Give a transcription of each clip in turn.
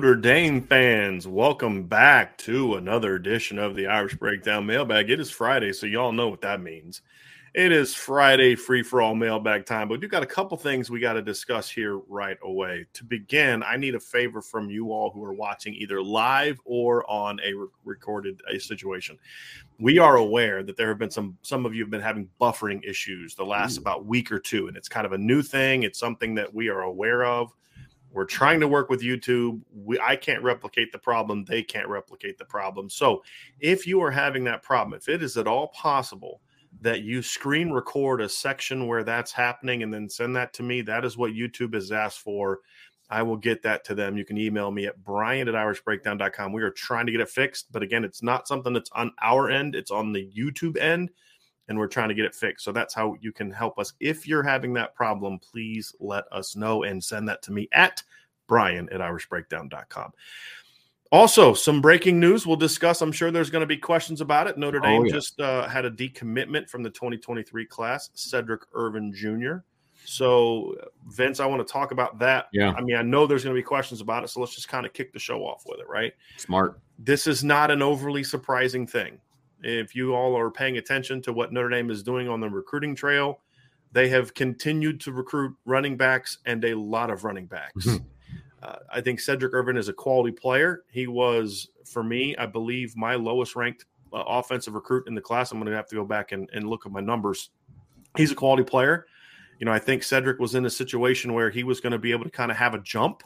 Notre Dame fans, welcome back to another edition of the Irish Breakdown Mailbag. It is Friday, so y'all know what that means. It is Friday free for all mailbag time, but we've got a couple things we got to discuss here right away. To begin, I need a favor from you all who are watching either live or on a re- recorded a situation. We are aware that there have been some some of you have been having buffering issues the last Ooh. about week or two, and it's kind of a new thing. It's something that we are aware of we're trying to work with YouTube. We, I can't replicate the problem. They can't replicate the problem. So, if you are having that problem, if it is at all possible that you screen record a section where that's happening and then send that to me, that is what YouTube has asked for. I will get that to them. You can email me at brian at irishbreakdown.com. We are trying to get it fixed, but again, it's not something that's on our end, it's on the YouTube end and we're trying to get it fixed. So that's how you can help us. If you're having that problem, please let us know and send that to me at brian at irishbreakdown.com. Also, some breaking news we'll discuss. I'm sure there's going to be questions about it. Notre oh, Dame oh, yeah. just uh, had a decommitment from the 2023 class, Sedrick Irvin Jr. So, Vince, I want to talk about that. Yeah. I mean, I know there's going to be questions about it. So let's just kind of kick the show off with it, right? Smart. This is not an overly surprising thing. If you all are paying attention to what Notre Dame is doing on the recruiting trail, they have continued to recruit running backs and a lot of running backs. Mm-hmm. Uh, I think Sedrick Irvin is a quality player. He was, for me, I believe, my lowest ranked uh, offensive recruit in the class. I'm going to have to go back and, and look at my numbers. He's a quality player. You know, I think Sedrick was in a situation where he was going to be able to kind of have a jump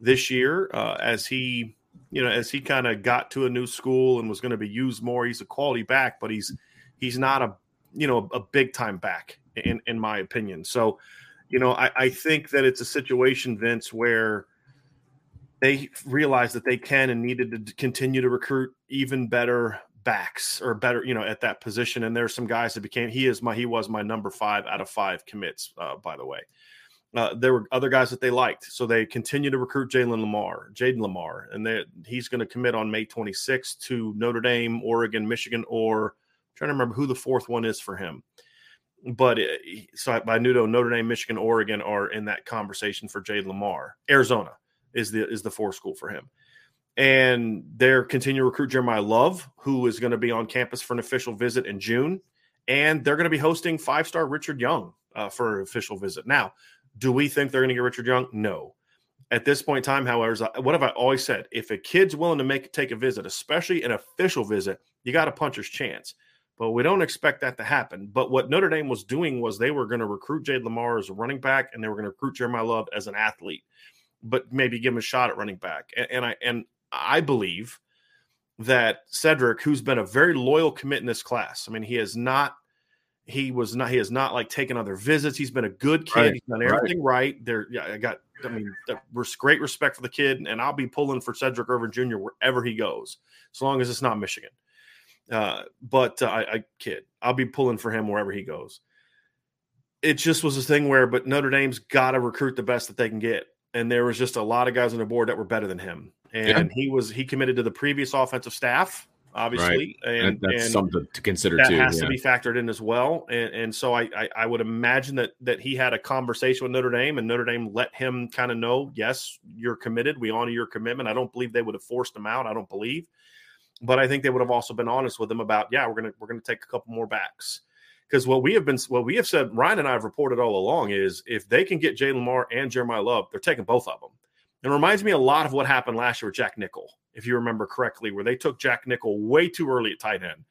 this year uh, as he you know, as he kind of got to a new school and was going to be used more. He's a quality back, but he's he's not a you know a, big time back in in my opinion. So, you know, I, I think that it's a situation, Vince, where they realize that they can and needed to continue to recruit even better backs or better, you know, at that position. And there's some guys that became he is my he was my number five out of five commits, uh, by the way. Uh, there were other guys that they liked, so they continue to recruit Jalen Lamar, Jayden Limar, and he's going to commit on May 26th to Notre Dame, Oregon, Michigan, or I'm trying to remember who the fourth one is for him. But it, so I, I knew Notre Dame, Michigan, Oregon are in that conversation for Jayden Limar. Arizona is the is the fourth school for him, and they're continuing to recruit Jeremiyah Love, who is going to be on campus for an official visit in June, and they're going to be hosting five star Richard Young uh, for an official visit. Now, do we think they're going to get Richard Young? No. At this point in time, however, what have I always said? If a kid's willing to make take a visit, especially an official visit, you got a puncher's chance. But we don't expect that to happen. But what Notre Dame was doing was they were going to recruit Jade Lamar as a running back, and they were going to recruit Jeremiyah Love as an athlete, but maybe give him a shot at running back. And, and I and I believe that Sedrick, who's been a very loyal commit in this class, I mean, he has not he was not. He has not like taken other visits. He's been a good kid. Right, He's done everything right. right. There, yeah, I got. I mean, we're great respect for the kid, and I'll be pulling for Sedrick Irvin Jr. wherever he goes, as long as it's not Michigan. Uh, but uh, I, I kid, I'll be pulling for him wherever he goes. it just was a thing where, but Notre Dame's got to recruit the best that they can get, and there was just a lot of guys on the board that were better than him, and yeah. he was he committed to the previous offensive staff, obviously, right. and that's and something to consider that too. has yeah. to be factored in as well, and and so I, I I would imagine that that he had a conversation with Notre Dame, and Notre Dame let him kind of know, yes, you're committed, we honor your commitment. I don't believe they would have forced him out. I don't believe, but I think they would have also been honest with him about, yeah, we're gonna we're gonna take a couple more backs because what we have been what we have said ryan and i have reported all along is if they can get jay lamar and jeremiyah love they're taking both of them it reminds me a lot of what happened last year with jack nickel if you remember correctly where they took jack nickel way too early at tight end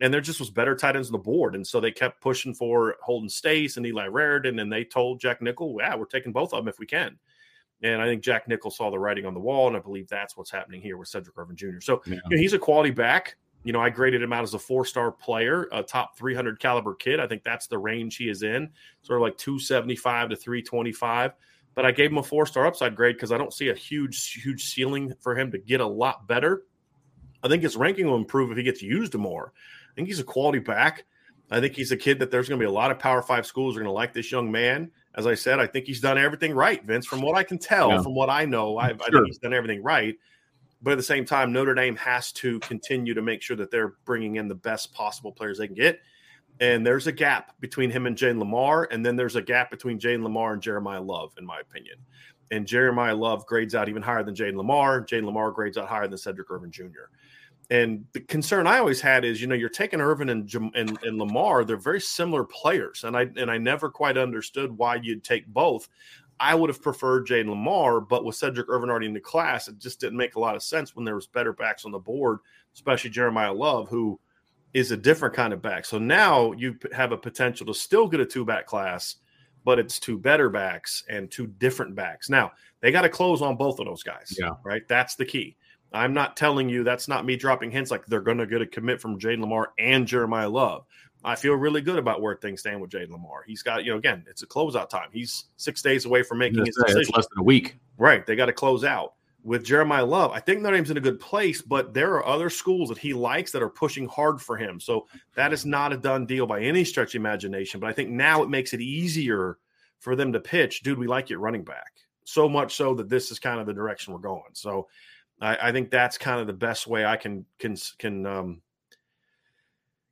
and there just was better tight ends on the board and so they kept pushing for holden Staes and eli raridon and they told jack nickel yeah we're taking both of them if we can and I think Jack Nickel saw the writing on the wall, and I believe that's what's happening here with Sedrick Irvin Jr. So yeah. you know, he's a quality back you know, I graded him out as a four star player, a top 300 caliber kid. I think that's the range he is in, sort of like 275 to 325. But I gave him a four star upside grade because I don't see a huge, huge ceiling for him to get a lot better. I think his ranking will improve if he gets used more. I think he's a quality back. I think he's a kid that there's going to be a lot of Power Five schools are going to like this young man. As I said, I think he's done everything right, Vince. From what I can tell, yeah. from what I know, sure. I think he's done everything right. But at the same time, Notre Dame has to continue to make sure that they're bringing in the best possible players they can get. And there's a gap between him and Jane Lamar, and then there's a gap between Jane Lamar and Jeremiyah Love, in my opinion. And Jeremiyah Love grades out even higher than Jane Lamar. Jane Lamar grades out higher than Sedrick Irvin Jr. And the concern I always had is, you know, you're taking Irvin and, and, and Lamar; they're very similar players, and I and I never quite understood why you'd take both. I would have preferred Jane Lamar, but with Sedrick Irvin already in the class, it just didn't make a lot of sense when there was better backs on the board, especially Jeremiyah Love, who is a different kind of back. So now you have a potential to still get a two back class, but it's two better backs and two different backs. Now they got to close on both of those guys. Yeah. Right. That's the key. I'm not telling you that's not me dropping hints like they're going to get a commit from Jane Lamar and Jeremiyah Love. I feel really good about where things stand with Jayden Limar. He's got, you know, again, it's a closeout time. He's six days away from making his decision. It's less than a week. Right. They got to close out. With Jeremiyah Love, I think Notre Dame's in a good place, but there are other schools that he likes that are pushing hard for him. So that is not a done deal by any stretch of imagination. But I think now it makes it easier for them to pitch, dude, we like you running back. So much so that this is kind of the direction we're going. So I, I think that's kind of the best way I can can can um,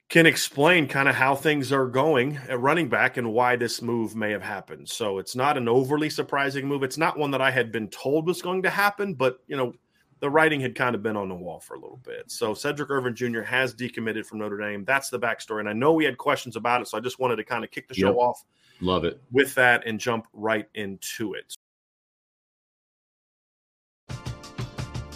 can explain kind of how things are going at running back and why this move may have happened. So it's not an overly surprising move. It's not one that I had been told was going to happen, but you know, the writing had kind of been on the wall for a little bit. So Sedrick Irvin Jr. has decommitted from Notre Dame. That's the backstory. And I know we had questions about it. So I just wanted to kind of kick the show off. Love it. With that and jump right into it.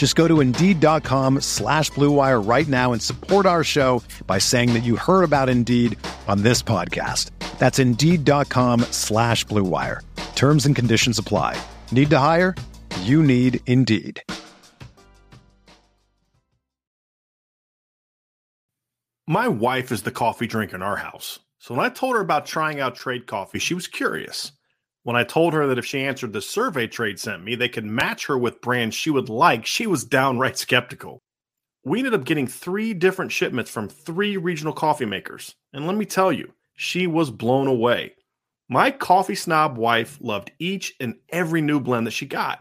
Just go to Indeed.com slash BlueWire right now and support our show by saying that you heard about Indeed on this podcast. That's Indeed.com slash BlueWire. Terms and conditions apply. Need to hire? You need Indeed. My wife is the coffee drinker in our house. So when I told her about trying out trade coffee, she was curious. When I told her that if she answered the survey trade sent me, they could match her with brands she would like, she was downright skeptical. We ended up getting three different shipments from three regional coffee makers. And let me tell you, she was blown away. My coffee snob wife loved each and every new blend that she got.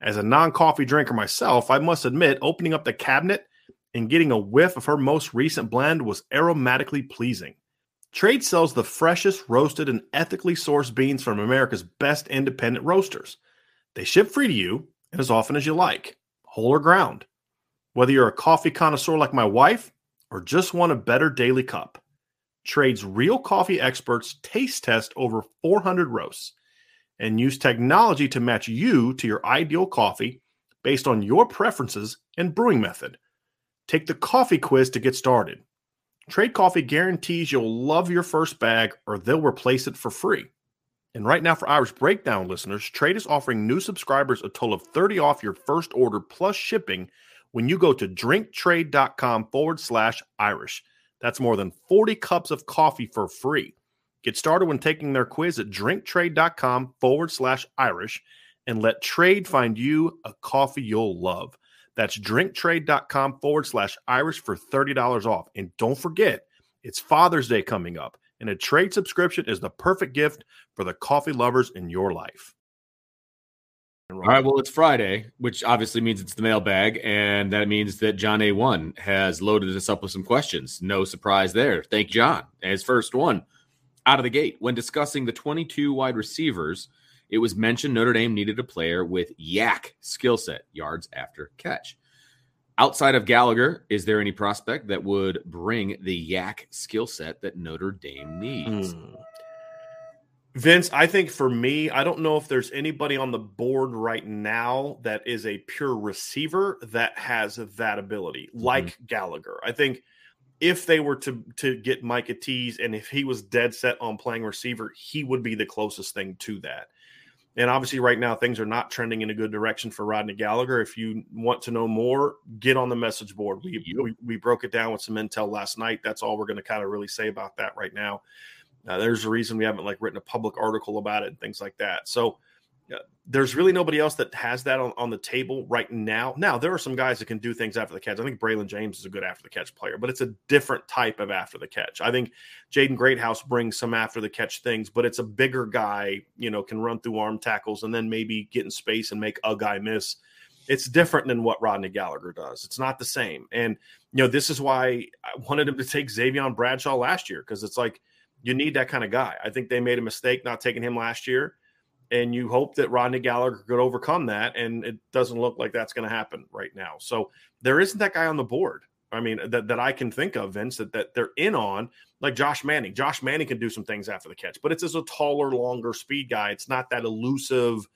As a non coffee drinker myself, I must admit, opening up the cabinet and getting a whiff of her most recent blend was aromatically pleasing. Trade sells the freshest roasted and ethically sourced beans from America's best independent roasters. They ship free to you and as often as you like, whole or ground. Whether you're a coffee connoisseur like my wife or just want a better daily cup, Trade's real coffee experts taste test over 400 roasts and use technology to match you to your ideal coffee based on your preferences and brewing method. Take the coffee quiz to get started. Trade Coffee guarantees you'll love your first bag or they'll replace it for free. And right now, for Irish Breakdown listeners, Trade is offering new subscribers a total of 30 off your first order plus shipping when you go to drinktrade.com forward slash Irish. That's more than 40 cups of coffee for free. Get started when taking their quiz at drinktrade.com forward slash Irish and let trade find you a coffee you'll love. That's drinktrade.com forward slash Irish for $30 off. And don't forget, it's Father's Day coming up, and a trade subscription is the perfect gift for the coffee lovers in your life. All right. Well, it's Friday, which obviously means it's the mailbag, and that means that John A1 has loaded us up with some questions. No surprise there. Thank John. His first one out of the gate when discussing the 22 wide receivers it was mentioned Notre Dame needed a player with YAC skill set, yards after catch. Outside of Gallagher, is there any prospect that would bring the YAC skill set that Notre Dame needs? Hmm. Vince, I think for me, I don't know if there's anybody on the board right now that is a pure receiver that has that ability, mm-hmm. like Gallagher. I think if they were to to get Micah Tease and if he was dead set on playing receiver, he would be the closest thing to that. And obviously, right now, things are not trending in a good direction for Rodney Gallagher. If you want to know more, get on the message board. We, we, we, broke it down with some intel last night. That's all we're going to kind of really say about that right now. Uh, there's a reason we haven't like written a public article about it and things like that. So there's really nobody else that has that on, on the table right now. Now, there are some guys that can do things after the catch. I think Braylon James is a good after the catch player, but it's a different type of after the catch. I think Jaden Greathouse brings some after the catch things, but it's a bigger guy, you know, can run through arm tackles and then maybe get in space and make a guy miss. It's different than what Rodney Gallagher does. It's not the same. And, you know, this is why I wanted him to take Xavier Bradshaw last year because it's like you need that kind of guy. I think they made a mistake not taking him last year and you hope that Rodney Gallagher could overcome that. And it doesn't look like that's going to happen right now. So there isn't that guy on the board. I mean, that, that I can think of, Vince, that, that they're in on, like Josh Manning. Josh Manning can do some things after the catch, but it's as a taller, longer speed guy. It's not that elusive,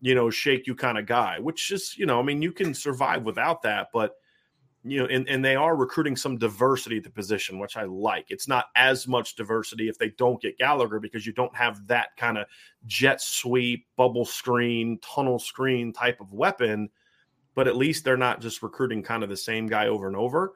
you know, shake you kind of guy, which is, you know, I mean, you can survive without that, but – you know, and, and they are recruiting some diversity at the position, which I like. It's not as much diversity if they don't get Gallagher because you don't have that kind of jet sweep, bubble screen, tunnel screen type of weapon. But at least they're not just recruiting kind of the same guy over and over.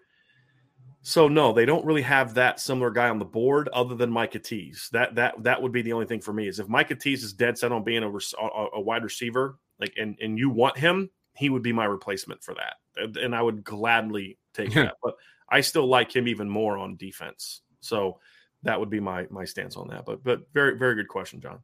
So no, they don't really have that similar guy on the board other than Micah Tease. That that that would be the only thing for me is if Micah Tease is dead set on being a, a, a wide receiver, like and and you want him, he would be my replacement for that, and I would gladly take that. But I still like him even more on defense. So that would be my my stance on that. But but very very good question, John.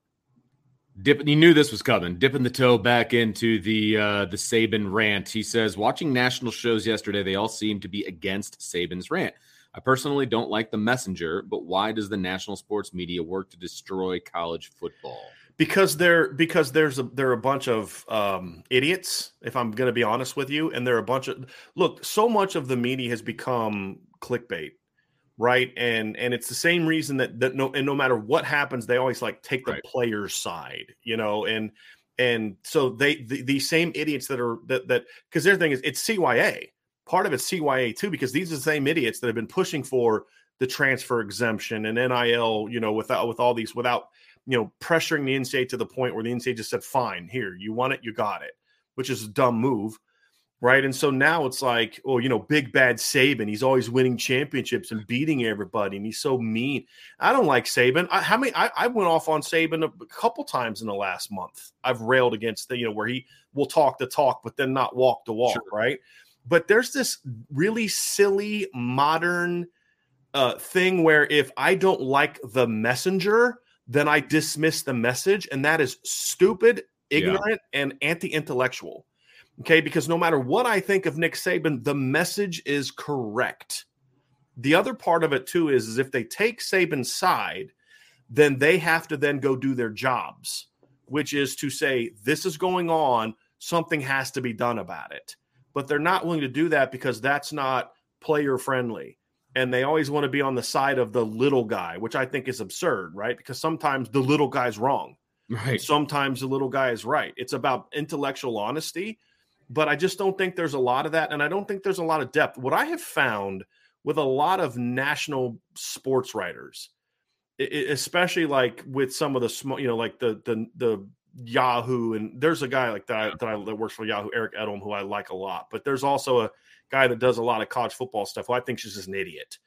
Dip, he knew this was coming. Dipping the toe back into the uh, the Saban rant. He says, watching national shows yesterday, they all seem to be against Saban's rant. I personally don't like the messenger, but why does the national sports media work to destroy college football? Because they're because there's a there are a bunch of um, idiots if i'm going to be honest with you and they're a bunch of look so much of the media has become clickbait right? And and it's the same reason that that no and no matter what happens they always like take the right. player's side you know? And and so they the, these same idiots that are that that because their thing is it's cya part of it's cya too because these are the same idiots that have been pushing for the transfer exemption and NIL you know without with all these without you know, pressuring the NCAA to the point where the NCAA just said, fine, here, you want it, you got it, which is a dumb move. Right. And so now it's like, oh, you know, big bad Saban. He's always winning championships and beating everybody. And he's so mean. I don't like Saban. I, how many? I, I went off on Saban a couple times in the last month. I've railed against the, you know, where he will talk the talk, but then not walk the walk. Sure. Right. But there's this really silly modern uh, thing where if I don't like the messenger, then I dismiss the message. And that is stupid, ignorant, yeah. and anti intellectual. Okay. Because no matter what I think of Nick Saban, the message is correct. The other part of it, too, is, is if they take Saban's side, then they have to then go do their jobs, which is to say, this is going on, something has to be done about it. but they're not willing to do that because that's not player friendly. And they always want to be on the side of the little guy, which I think is absurd, right? Because sometimes the little guy's wrong. Right. Sometimes the little guy is right. It's about intellectual honesty, but I just don't think there's a lot of that. And I don't think there's a lot of depth. What I have found with a lot of national sports writers, especially like with some of the small, you know, like the, the, the, Yahoo and there's a guy like that that, I, that works for Yahoo, Eric Edholm, who I like a lot. But there's also a guy that does a lot of college football stuff who I think is just an idiot.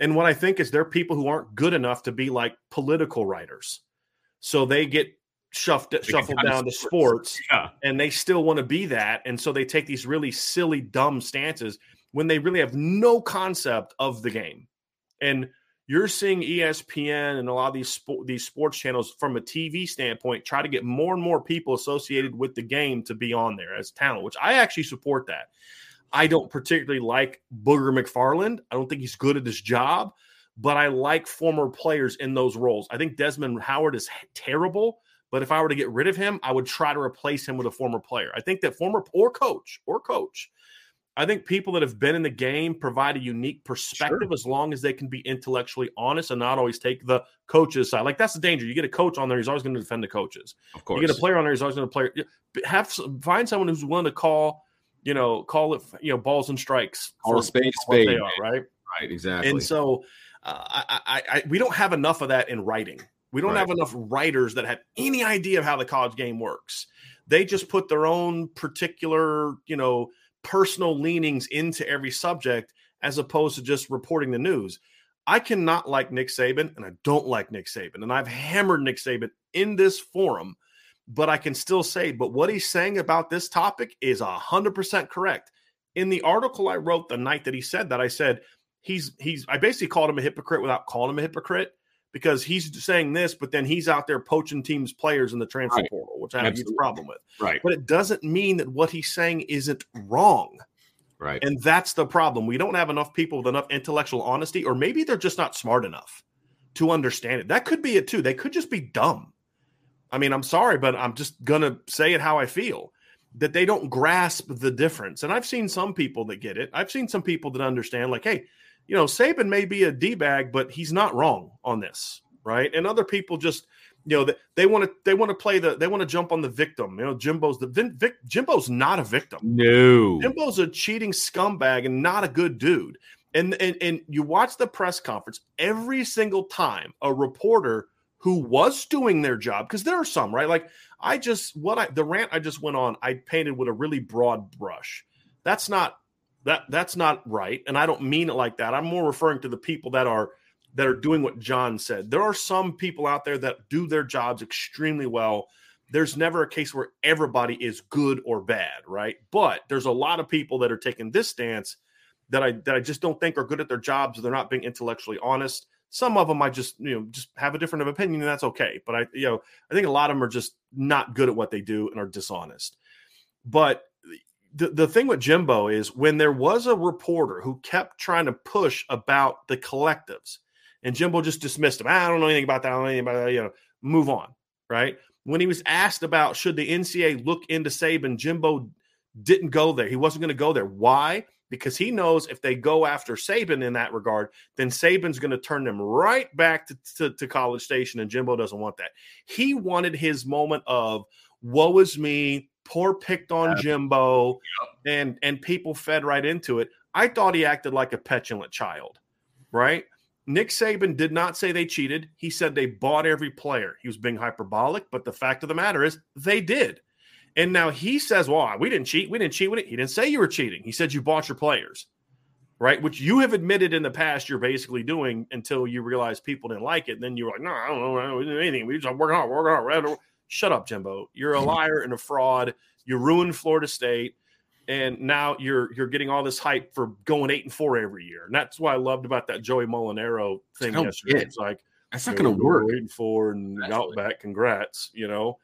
And what I think is there are people who aren't good enough to be like political writers, so they get shuffled shuffled down to sports, yeah. and they still want to be that, and so they take these really silly, dumb stances when they really have no concept of the game. And you're seeing ESPN and a lot of these spo- these sports channels from a TV standpoint try to get more and more people associated with the game to be on there as talent, which I actually support that. I don't particularly like Booger McFarland. I don't think he's good at his job, but I like former players in those roles. I think Desmond Howard is terrible, but if I were to get rid of him, I would try to replace him with a former player. I think that former or coach or coach I think people that have been in the game provide a unique perspective sure. as long as they can be intellectually honest and not always take the coach's side. Like that's the danger. You get a coach on there, he's always going to defend the coaches. Of course. You get a player on there, he's always going to play. Have find someone who's willing to call, you know, call it, you know, balls and strikes. Call a spade, spade. Are right. Right. Exactly. And so, uh, I, I, I, we don't have enough of that in writing. We don't right. have enough writers that have any idea of how the college game works. They just put their own particular, you know personal leanings into every subject as opposed to just reporting the news. I cannot like Nick Saban, and I don't like Nick Saban, and I've hammered Nick Saban in this forum, but I can still say, but what he's saying about this topic is hundred percent correct. In the article I wrote the night that he said that, I said he's he's I basically called him a hypocrite without calling him a hypocrite because he's saying this, but then he's out there poaching teams' players in the transfer right. portal, which I have a huge problem with. Right. But it doesn't mean that what he's saying isn't wrong. Right. And that's the problem. We don't have enough people with enough intellectual honesty, or maybe they're just not smart enough to understand it. That could be it too. They could just be dumb. I mean, I'm sorry, but I'm just going to say it how I feel that they don't grasp the difference. And I've seen some people that get it. I've seen some people that understand, like, hey, you know, Saban may be a D bag, but he's not wrong on this, right? And other people just, you know, they want to they want to play the they want to jump on the victim. You know, Jimbo's the Vic, Jimbo's not a victim. No, Jimbo's a cheating scumbag and not a good dude. And and and you watch the press conference every single time a reporter who was doing their job because there are some right like I just what I the rant I just went on I painted with a really broad brush. That's not that that's not right, and I don't mean it like that. I'm more referring to the people that are that are doing what John said. There are some people out there that do their jobs extremely well. There's never a case where everybody is good or bad, right? But there's a lot of people that are taking this stance that I that I just don't think are good at their jobs. They're not being intellectually honest. Some of them I just you know just have a different opinion, and that's okay. But I you know I think a lot of them are just not good at what they do and are dishonest. But the, the thing with Jimbo is when there was a reporter who kept trying to push about the collectives, and Jimbo just dismissed him. I don't know anything about that. I don't know anything about that. You know, move on. Right. When he was asked about should the NCAA look into Saban, Jimbo didn't go there. He wasn't going to go there. Why? Because he knows if they go after Saban in that regard, then Saban's going to turn them right back to, to, to College Station, and Jimbo doesn't want that. He wanted his moment of woe is me poor picked on Jimbo, yep. and and people fed right into it. I thought he acted like a petulant child, right? Nick Saban did not say they cheated. He said they bought every player. He was being hyperbolic, but the fact of the matter is they did. And now he says, "Well, we didn't cheat. We didn't cheat with it." He didn't say you were cheating. He said you bought your players, right? Which you have admitted in the past you're basically doing until you realize people didn't like it. And then you're like, "No, I don't know. I don't do anything. We just working hard, working hard." Shut up, Jimbo. You're a liar and a fraud. You ruined Florida State, and now you're you're getting all this hype for going eight and four every year. And that's what I loved about that Joey Molinaro thing yesterday. It's like that's not going to work. And four and Outback. Congrats, you know.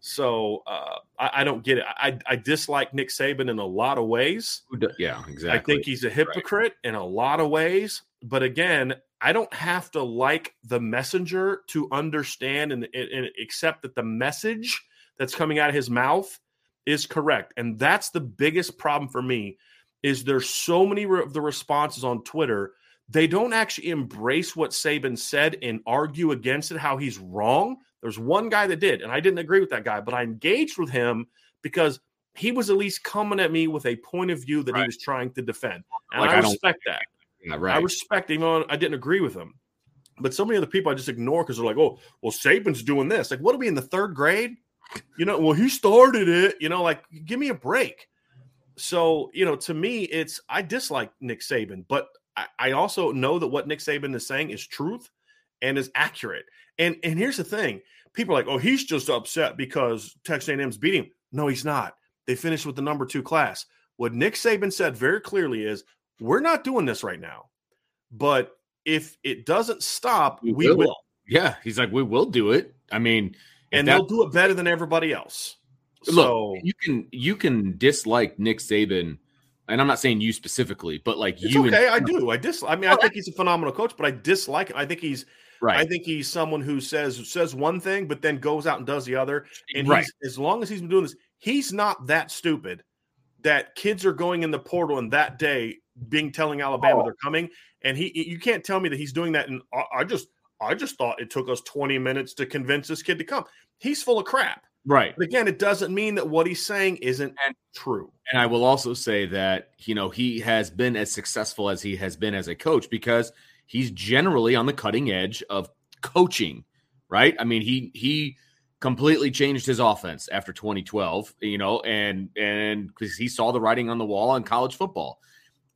So uh, I, I, don't get it. I, I dislike Nick Saban in a lot of ways. Yeah, exactly. I think he's a hypocrite right. in a lot of ways. But again, I don't have to like the messenger to understand and, and, accept that the message that's coming out of his mouth is correct. And that's the biggest problem for me. is there's so many of the responses on Twitter they don't actually embrace what Saban said and argue against it how he's wrong. There's one guy that did, and I didn't agree with that guy, but I engaged with him because he was at least coming at me with a point of view that right. he was trying to defend. And like, I, I respect that. Yeah, right. I respect even though I didn't agree with him. But so many other people I just ignore because they're like, oh, well, Saban's doing this. Like, what are we in the third grade? You know, well, he started it. You know, like, give me a break. So, you know, to me, it's I dislike Nick Saban, but I, I also know that what Nick Saban is saying is truth and is accurate. And and here's the thing: people are like, oh, he's just upset because Texas A&M's beating him. No, he's not. They finished with the number two class. What Nick Saban said very clearly is, we're not doing this right now, but if it doesn't stop, we, we will. will. Yeah, he's like, we will do it. I mean, and that, they'll do it better than everybody else. Look, so you can you can dislike Nick Saban, and I'm not saying you specifically, but like it's you. Okay, and, I do. I dis. I mean, I think he's a phenomenal coach, but I dislike him. I think he's right. I think he's someone who says says one thing, but then goes out and does the other. And right. as long as he's been doing this, he's not that stupid that kids are going in the portal and that day being telling Alabama oh. they're coming, and he you can't tell me that he's doing that. And I just I just thought it took us 20 minutes to convince this kid to come. He's full of crap. Right. But again, it doesn't mean that what he's saying isn't and, true. And I will also say that, you know, he has been as successful as he has been as a coach because he's generally on the cutting edge of coaching, right? I mean, he he completely changed his offense after 2012, you know, and and because he saw the writing on the wall in college football.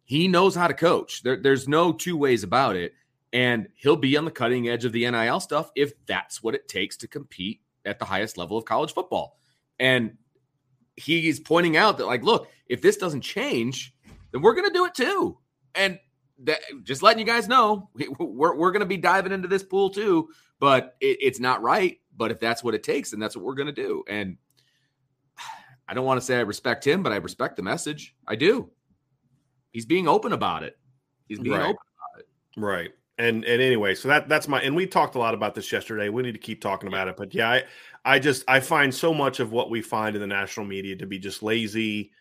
He knows how to coach. There, there's no two ways about it. And he'll be on the cutting edge of the NIL stuff if that's what it takes to compete at the highest level of college football. And he's pointing out that, like, look, if this doesn't change, then we're going to do it too. And that, just letting you guys know, we're, we're going to be diving into this pool too, but it, it's not right. But if that's what it takes, then that's what we're going to do. And I don't want to say I respect him, but I respect the message. I do. He's being open about it. He's being right. open about it. Right. And and anyway, so that that's my and we talked a lot about this yesterday. We need to keep talking about it. But yeah, I I just I find so much of what we find in the national media to be just lazy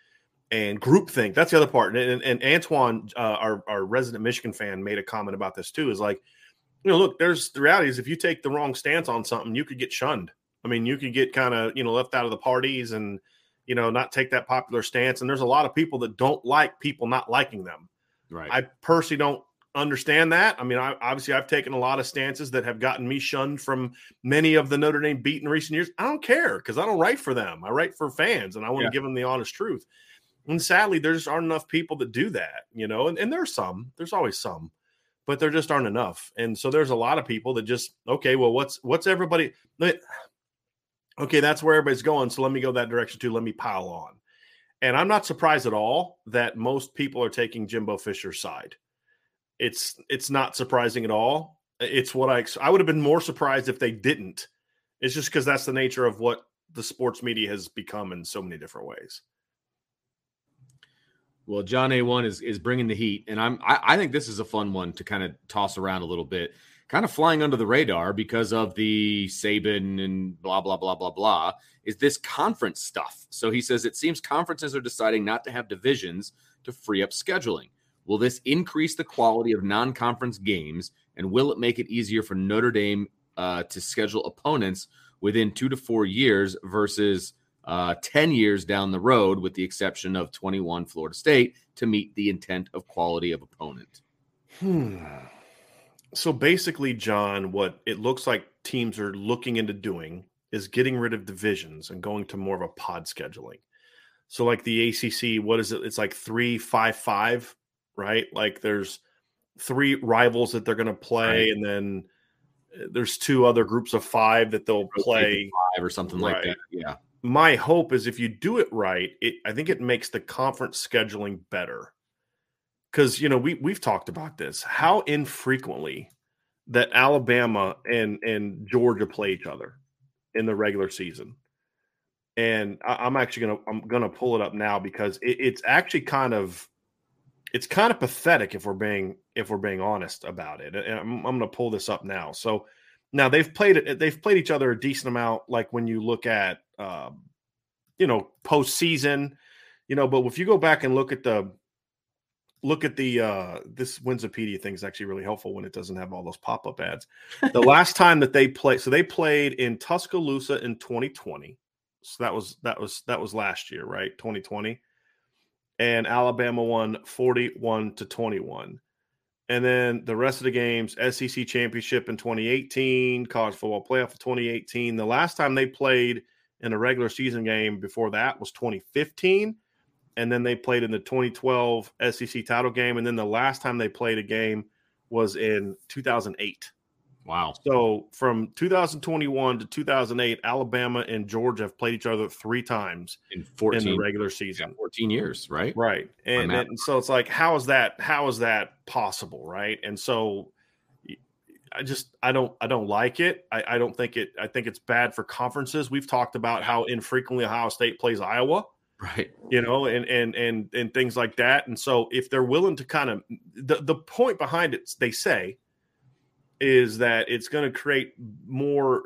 and groupthink. That's the other part. And, and, and Antoine, uh, our our resident Michigan fan, made a comment about this too. Is like, you know, look, there's the reality is if you take the wrong stance on something, you could get shunned. I mean, you could get kind of you know left out of the parties and you know not take that popular stance. And there's a lot of people that don't like people not liking them. Right. I personally don't understand that. I mean, I, obviously, I've taken a lot of stances that have gotten me shunned from many of the Notre Dame beat in recent years. I don't care because I don't write for them. I write for fans, and I want yeah. to give them the honest truth. And sadly, there just aren't enough people that do that, you know. And, and there's some, there's always some, but there just aren't enough. And so there's a lot of people that just okay, well, what's what's everybody? Okay, that's where everybody's going. So let me go that direction too. Let me pile on. And I'm not surprised at all that most people are taking Jimbo Fisher's side it's it's not surprising at all. It's what I I would have been more surprised if they didn't. It's just because that's the nature of what the sports media has become in so many different ways. Well, John A one is is bringing the heat, and I'm I, I think this is a fun one to kind of toss around a little bit, kind of flying under the radar because of the Saban and blah blah blah blah blah. Is this conference stuff? So he says it seems conferences are deciding not to have divisions to free up scheduling. Will this increase the quality of non conference games? And will it make it easier for Notre Dame uh, to schedule opponents within two to four years versus uh, 10 years down the road, with the exception of 21 Florida State, to meet the intent of quality of opponent? Hmm. So basically, John, what it looks like teams are looking into doing is getting rid of divisions and going to more of a pod scheduling. So, like the ACC, what is it? It's like three, five, five right? Like there's three rivals that they're going to play, right. and then uh, there's two other groups of five that they'll play five or something right. like that. Yeah. My hope is if you do it right, it I think it makes the conference scheduling better. Because you know we we've talked about this how infrequently that Alabama and and Georgia play each other in the regular season, and I, am actually gonna I'm gonna pull it up now because it, it's actually kind of it's kind of pathetic if we're being if we're being honest about it. And I'm, I'm to pull this up now. So now they've played. They've played each other a decent amount. Like when you look at, um, you know, postseason, you know. But if you go back and look at the look at the uh this Winsipedia thing is actually really helpful when it doesn't have all those pop-up ads. The last time that they played, so they played in Tuscaloosa in 2020. So that was that was that was last year, right? 2020. And Alabama won 41 to 21. And then the rest of the games, SEC championship in 2018, college football playoff of 2018. The last time they played in a regular season game before that was 2015 and then they played in the 2012 SEC title game, and then the last time they played a game was in 2008. Wow! So from 2021 to 2008, Alabama and Georgia have played each other three times in 14 in the regular season. Yeah, 14 years, right? Right, and, and so it's like, how is that? How is that possible? Right, and so I just I don't I don't like it. I, I don't think it. I think it's bad for conferences. We've talked about how infrequently Ohio State plays Iowa right. you know and and and and things like that and so if they're willing to kind of the, the point behind it they say is that it's going to create more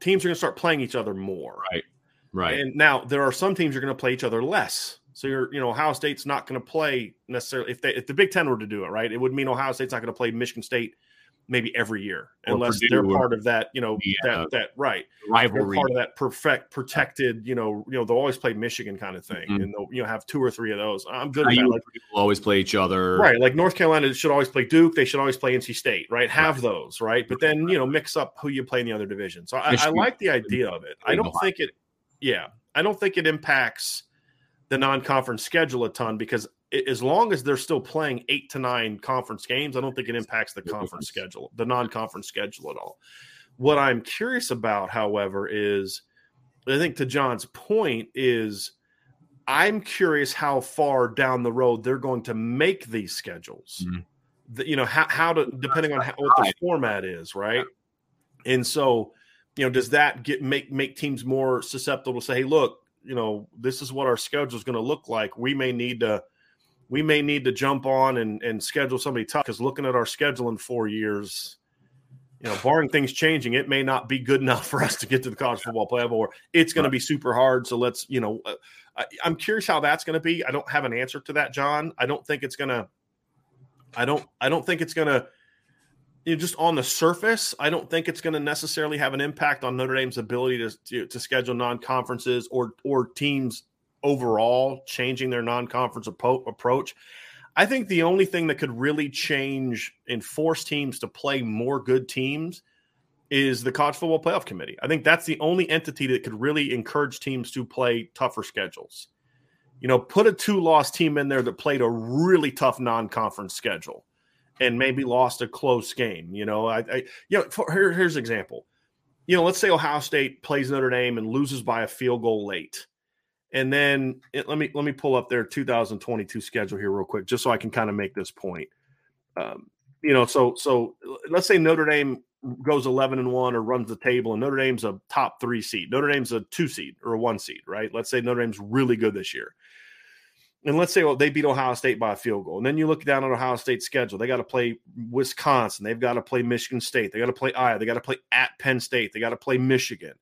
teams are going to start playing each other more. Right. Right. And now there are some teams are going to play each other less. So you're you know ohio state's not going to play necessarily if they if the big ten were to do it right it would mean ohio state's not going to play michigan state maybe every year, or unless Purdue they're part of that, you know, yeah, that that right rivalry, part of that perfect protected, you know, you know, they'll always play Michigan kind of thing, mm-hmm. and they'll you know have two or three of those. I'm good. About, like, will always play each other, right? Like North Carolina should always play Duke. They should always play NC State, right? Have right. those, right? But then you know, mix up who you play in the other division. So I, I like the idea of it. I don't think it, yeah, I don't think it impacts the non-conference schedule a ton because as long as they're still playing eight to nine conference games, I don't think it impacts the conference schedule, the non-conference schedule at all. What I'm curious about, however, is I think to John's point is I'm curious how far down the road they're going to make these schedules. Mm-hmm. The, you know how how to depending on how, what the format is, right? And so, you know, does that get make make teams more susceptible to say, "Hey, look, you know, this is what our schedule is going to look like. We may need to we may need to jump on and, and schedule somebody tough because looking at our schedule in four years, you know, barring things changing, it may not be good enough for us to get to the college football playoff, or it's going right. to be super hard. So let's, you know, uh, I, I'm curious how that's going to be. I don't have an answer to that, John. I don't think it's going to. I don't. I don't think it's going to. You know, just on the surface, I don't think it's going to necessarily have an impact on Notre Dame's ability to, to, to schedule non conferences or or teams overall changing their non-conference approach. I think the only thing that could really change and force teams to play more good teams is the college football playoff committee. I think that's the only entity that could really encourage teams to play tougher schedules. You know, put a two-loss team in there that played a really tough non-conference schedule and maybe lost a close game. You know, I, I you know, for, here, here's an example. You know, let's say Ohio State plays Notre Dame and loses by a field goal late and then it, let me let me pull up their 2022 schedule here real quick, just so I can kind of make this point. Um, you know, so so let's say Notre Dame goes 11 and one or runs the table, and Notre Dame's a top three seed. Notre Dame's a two seed or a one seed, right? Let's say Notre Dame's really good this year. And let's say well, they beat Ohio State by a field goal. And then you look down at Ohio State's schedule. They got to play Wisconsin. They've got to play Michigan State. They got to play Iowa. They got to play at Penn State. They got to play Michigan.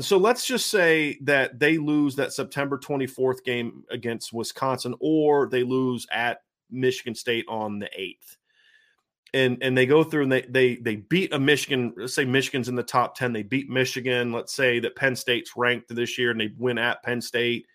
So let's just say that they lose that September 24th game against Wisconsin, or they lose at Michigan State on the 8th. And, and they go through and they, they they beat a Michigan. Let's say Michigan's in the top 10. They beat Michigan. Let's say that Penn State's ranked this year and they win at Penn State.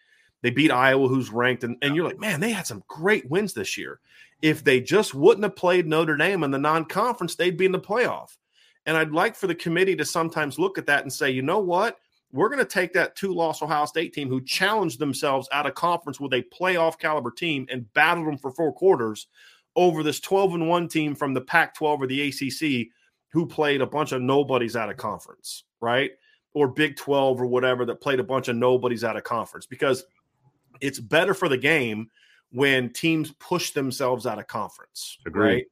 They beat Iowa, who's ranked. And, and you're like, man, they had some great wins this year. If they just wouldn't have played Notre Dame in the non conference, they'd be in the playoff. And I'd like for the committee to sometimes look at that and say, you know what? We're going to take that two loss Ohio State team who challenged themselves out of conference with a playoff caliber team and battled them for four quarters over this 12 and 1 team from the Pac 12 or the ACC who played a bunch of nobodies out of conference, right? Or Big 12 or whatever that played a bunch of nobodies out of conference because it's better for the game when teams push themselves out of conference, Agreed. right?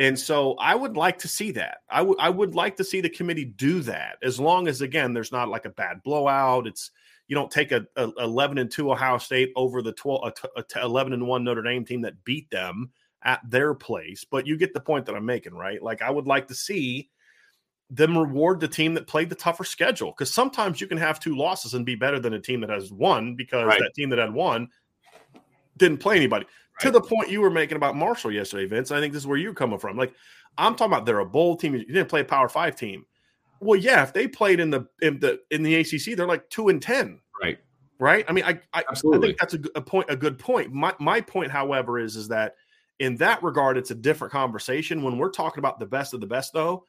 And so I would like to see that. I would I would like to see the committee do that as long as again there's not like a bad blowout. It's you don't take a, a 11 and 2 Ohio State over the 12 a, a 11 and 1 Notre Dame team that beat them at their place, but you get the point that I'm making, right? Like I would like to see them reward the team that played the tougher schedule because sometimes you can have two losses and be better than a team that has one because right. that team that had one didn't play anybody. To the point you were making about Marshall yesterday, Vince. I think this is where you're coming from. Like I'm talking about, they're a bowl team. You didn't play a Power Five team. Well, yeah, if they played in the in the in the ACC, they're like two and ten. Right. Right. I mean, I I, I think that's a, a point. A good point. My my point, however, is is that in that regard, it's a different conversation. When we're talking about the best of the best, though,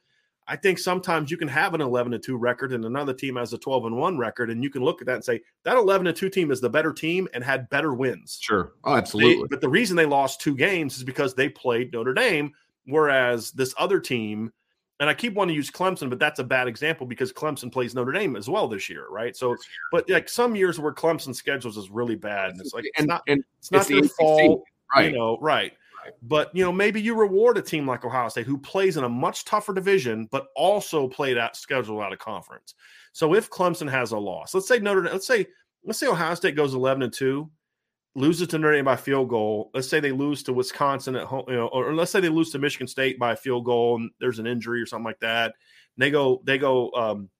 I think sometimes you can have an 11 to 2 record and another team has a 12 and 1 record, and you can look at that and say that 11 to 2 team is the better team and had better wins. Sure. Oh, absolutely. They, but the reason they lost two games is because they played Notre Dame, whereas this other team, and I keep wanting to use Clemson, but that's a bad example because Clemson plays Notre Dame as well this year, right? So, but like some years where Clemson schedules is really bad, and it's like it's not, and it's not it's their fault, right? You know, right? But you know, maybe you reward a team like Ohio State who plays in a much tougher division, but also played out scheduled out of conference. So if Clemson has a loss, let's say Notre let's say let's say Ohio State goes eleven and two, loses to Notre Dame by field goal. Let's say they lose to Wisconsin at home, you know, or let's say they lose to Michigan State by a field goal and there's an injury or something like that. they go they go um,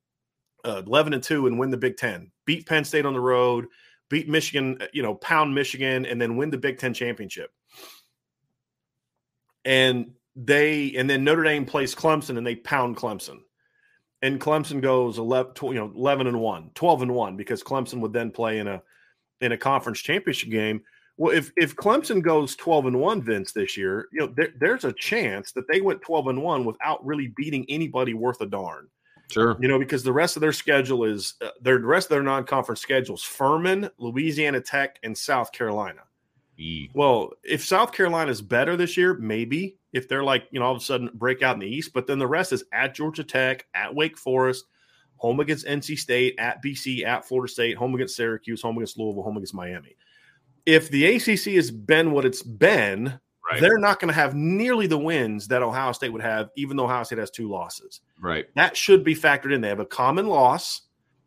uh, eleven and two and win the Big Ten, beat Penn State on the road, beat Michigan, you know, pound Michigan, and then win the Big Ten championship and they and then Notre Dame plays Clemson and they pound Clemson. And Clemson goes 11 you know 11 and 1, 12 and 1 because Clemson would then play in a in a conference championship game. Well, if if Clemson goes 12 and 1 Vince this year, you know there, there's a chance that they went 12 and 1 without really beating anybody worth a darn. Sure. You know, because the rest of their schedule is uh, their the rest of their non-conference schedules Furman, Louisiana Tech and South Carolina. Well, if South Carolina is better this year, maybe if they're like, you know, all of a sudden break out in the East, but then the rest is at Georgia Tech, at Wake Forest, home against NC State, at BC, at Florida State, home against Syracuse, home against Louisville, home against Miami. If the ACC has been what it's been, right. they're not going to have nearly the wins that Ohio State would have, even though Ohio State has two losses. Right. That should be factored in. They have a common loss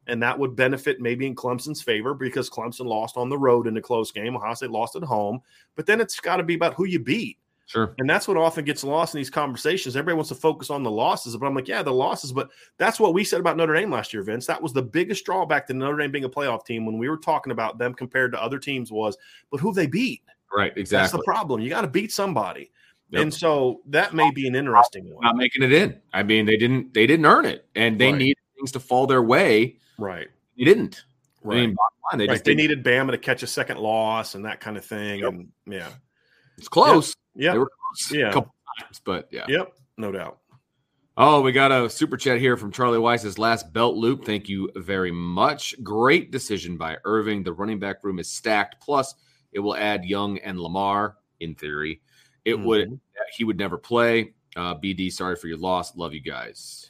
and that would benefit maybe in Clemson's favor because Clemson lost on the road in a close game. Ohio State lost at home, but then it's got to be about who you beat. Sure. And that's what often gets lost in these conversations. Everybody wants to focus on the losses, but I'm like, yeah, the losses, but that's what we said about Notre Dame last year, Vince. That was the biggest drawback to Notre Dame being a playoff team when we were talking about them compared to other teams was, but who they beat. Right, exactly. That's the problem. You got to beat somebody. Yep. And so that may be an interesting one. Not making it in. I mean, they didn't they didn't earn it. And they right. need things to fall their way. Right. They didn't. Right. I mean, line, they, right. they needed Bama to catch a second loss and that kind of thing. Yep. And yeah, it's close. Yeah, they were close yeah. a couple times, but yeah. Yep, no doubt. Oh, we got a super chat here from Charlie Weiss's last belt loop. Thank you very much. Great decision by Irvin. The running back room is stacked. Plus, it will add Young and Limar. In theory, it mm-hmm. would. He would never play. Uh, BD, sorry for your loss. Love you guys.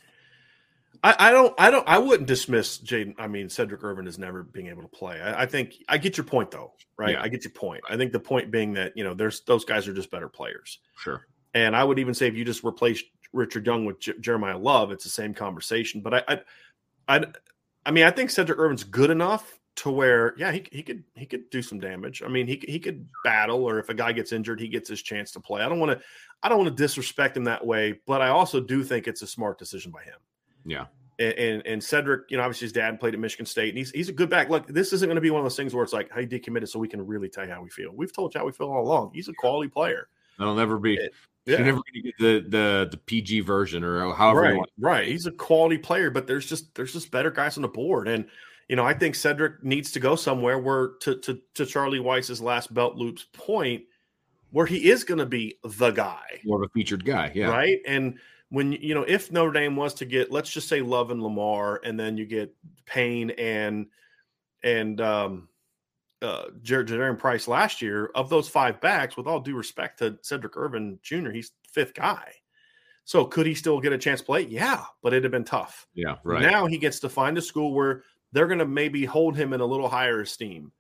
I, I, don't, I don't, I wouldn't dismiss Jaden. I mean, Sedrick Irvin as never being able to play. I, I think I get your point though, right? Yeah. I get your point. I think the point being that you know, there's those guys are just better players. Sure. And I would even say if you just replace Richard Young with J- Jeremiyah Love, it's the same conversation. But I, I, I, I mean, I think Sedrick Irvin's good enough to where, yeah, he, he could he could do some damage. I mean, he he could battle, or if a guy gets injured, he gets his chance to play. I don't want to I don't want to disrespect him that way, but I also do think it's a smart decision by him. Yeah. And, and, and Sedrick, you know, obviously his dad played at Michigan State, and he's he's a good back. Look, this isn't going to be one of those things where it's like, "Hey, decommitted," so we can really tell you how we feel. We've told you how we feel all along. He's a quality player. That'll never be. It, yeah. You're never going to get the, the the PG version or however. Right, right. He's a quality player, but there's just there's just better guys on the board, and you know I think Sedrick needs to go somewhere where to to to Charlie Weiss's last belt loops point, where he is going to be the guy, more of a featured guy, yeah, right, and when you know if Notre Dame was to get let's just say Love and Limar, and then you get Payne and and um, uh, Jared Price last year of those five backs, with all due respect to Sedrick Irvin Jr., he's fifth guy. So could he still get a chance to play? Yeah, but it'd have been tough. Yeah, right. Now he gets to find a school where they're going to maybe hold him in a little higher esteem.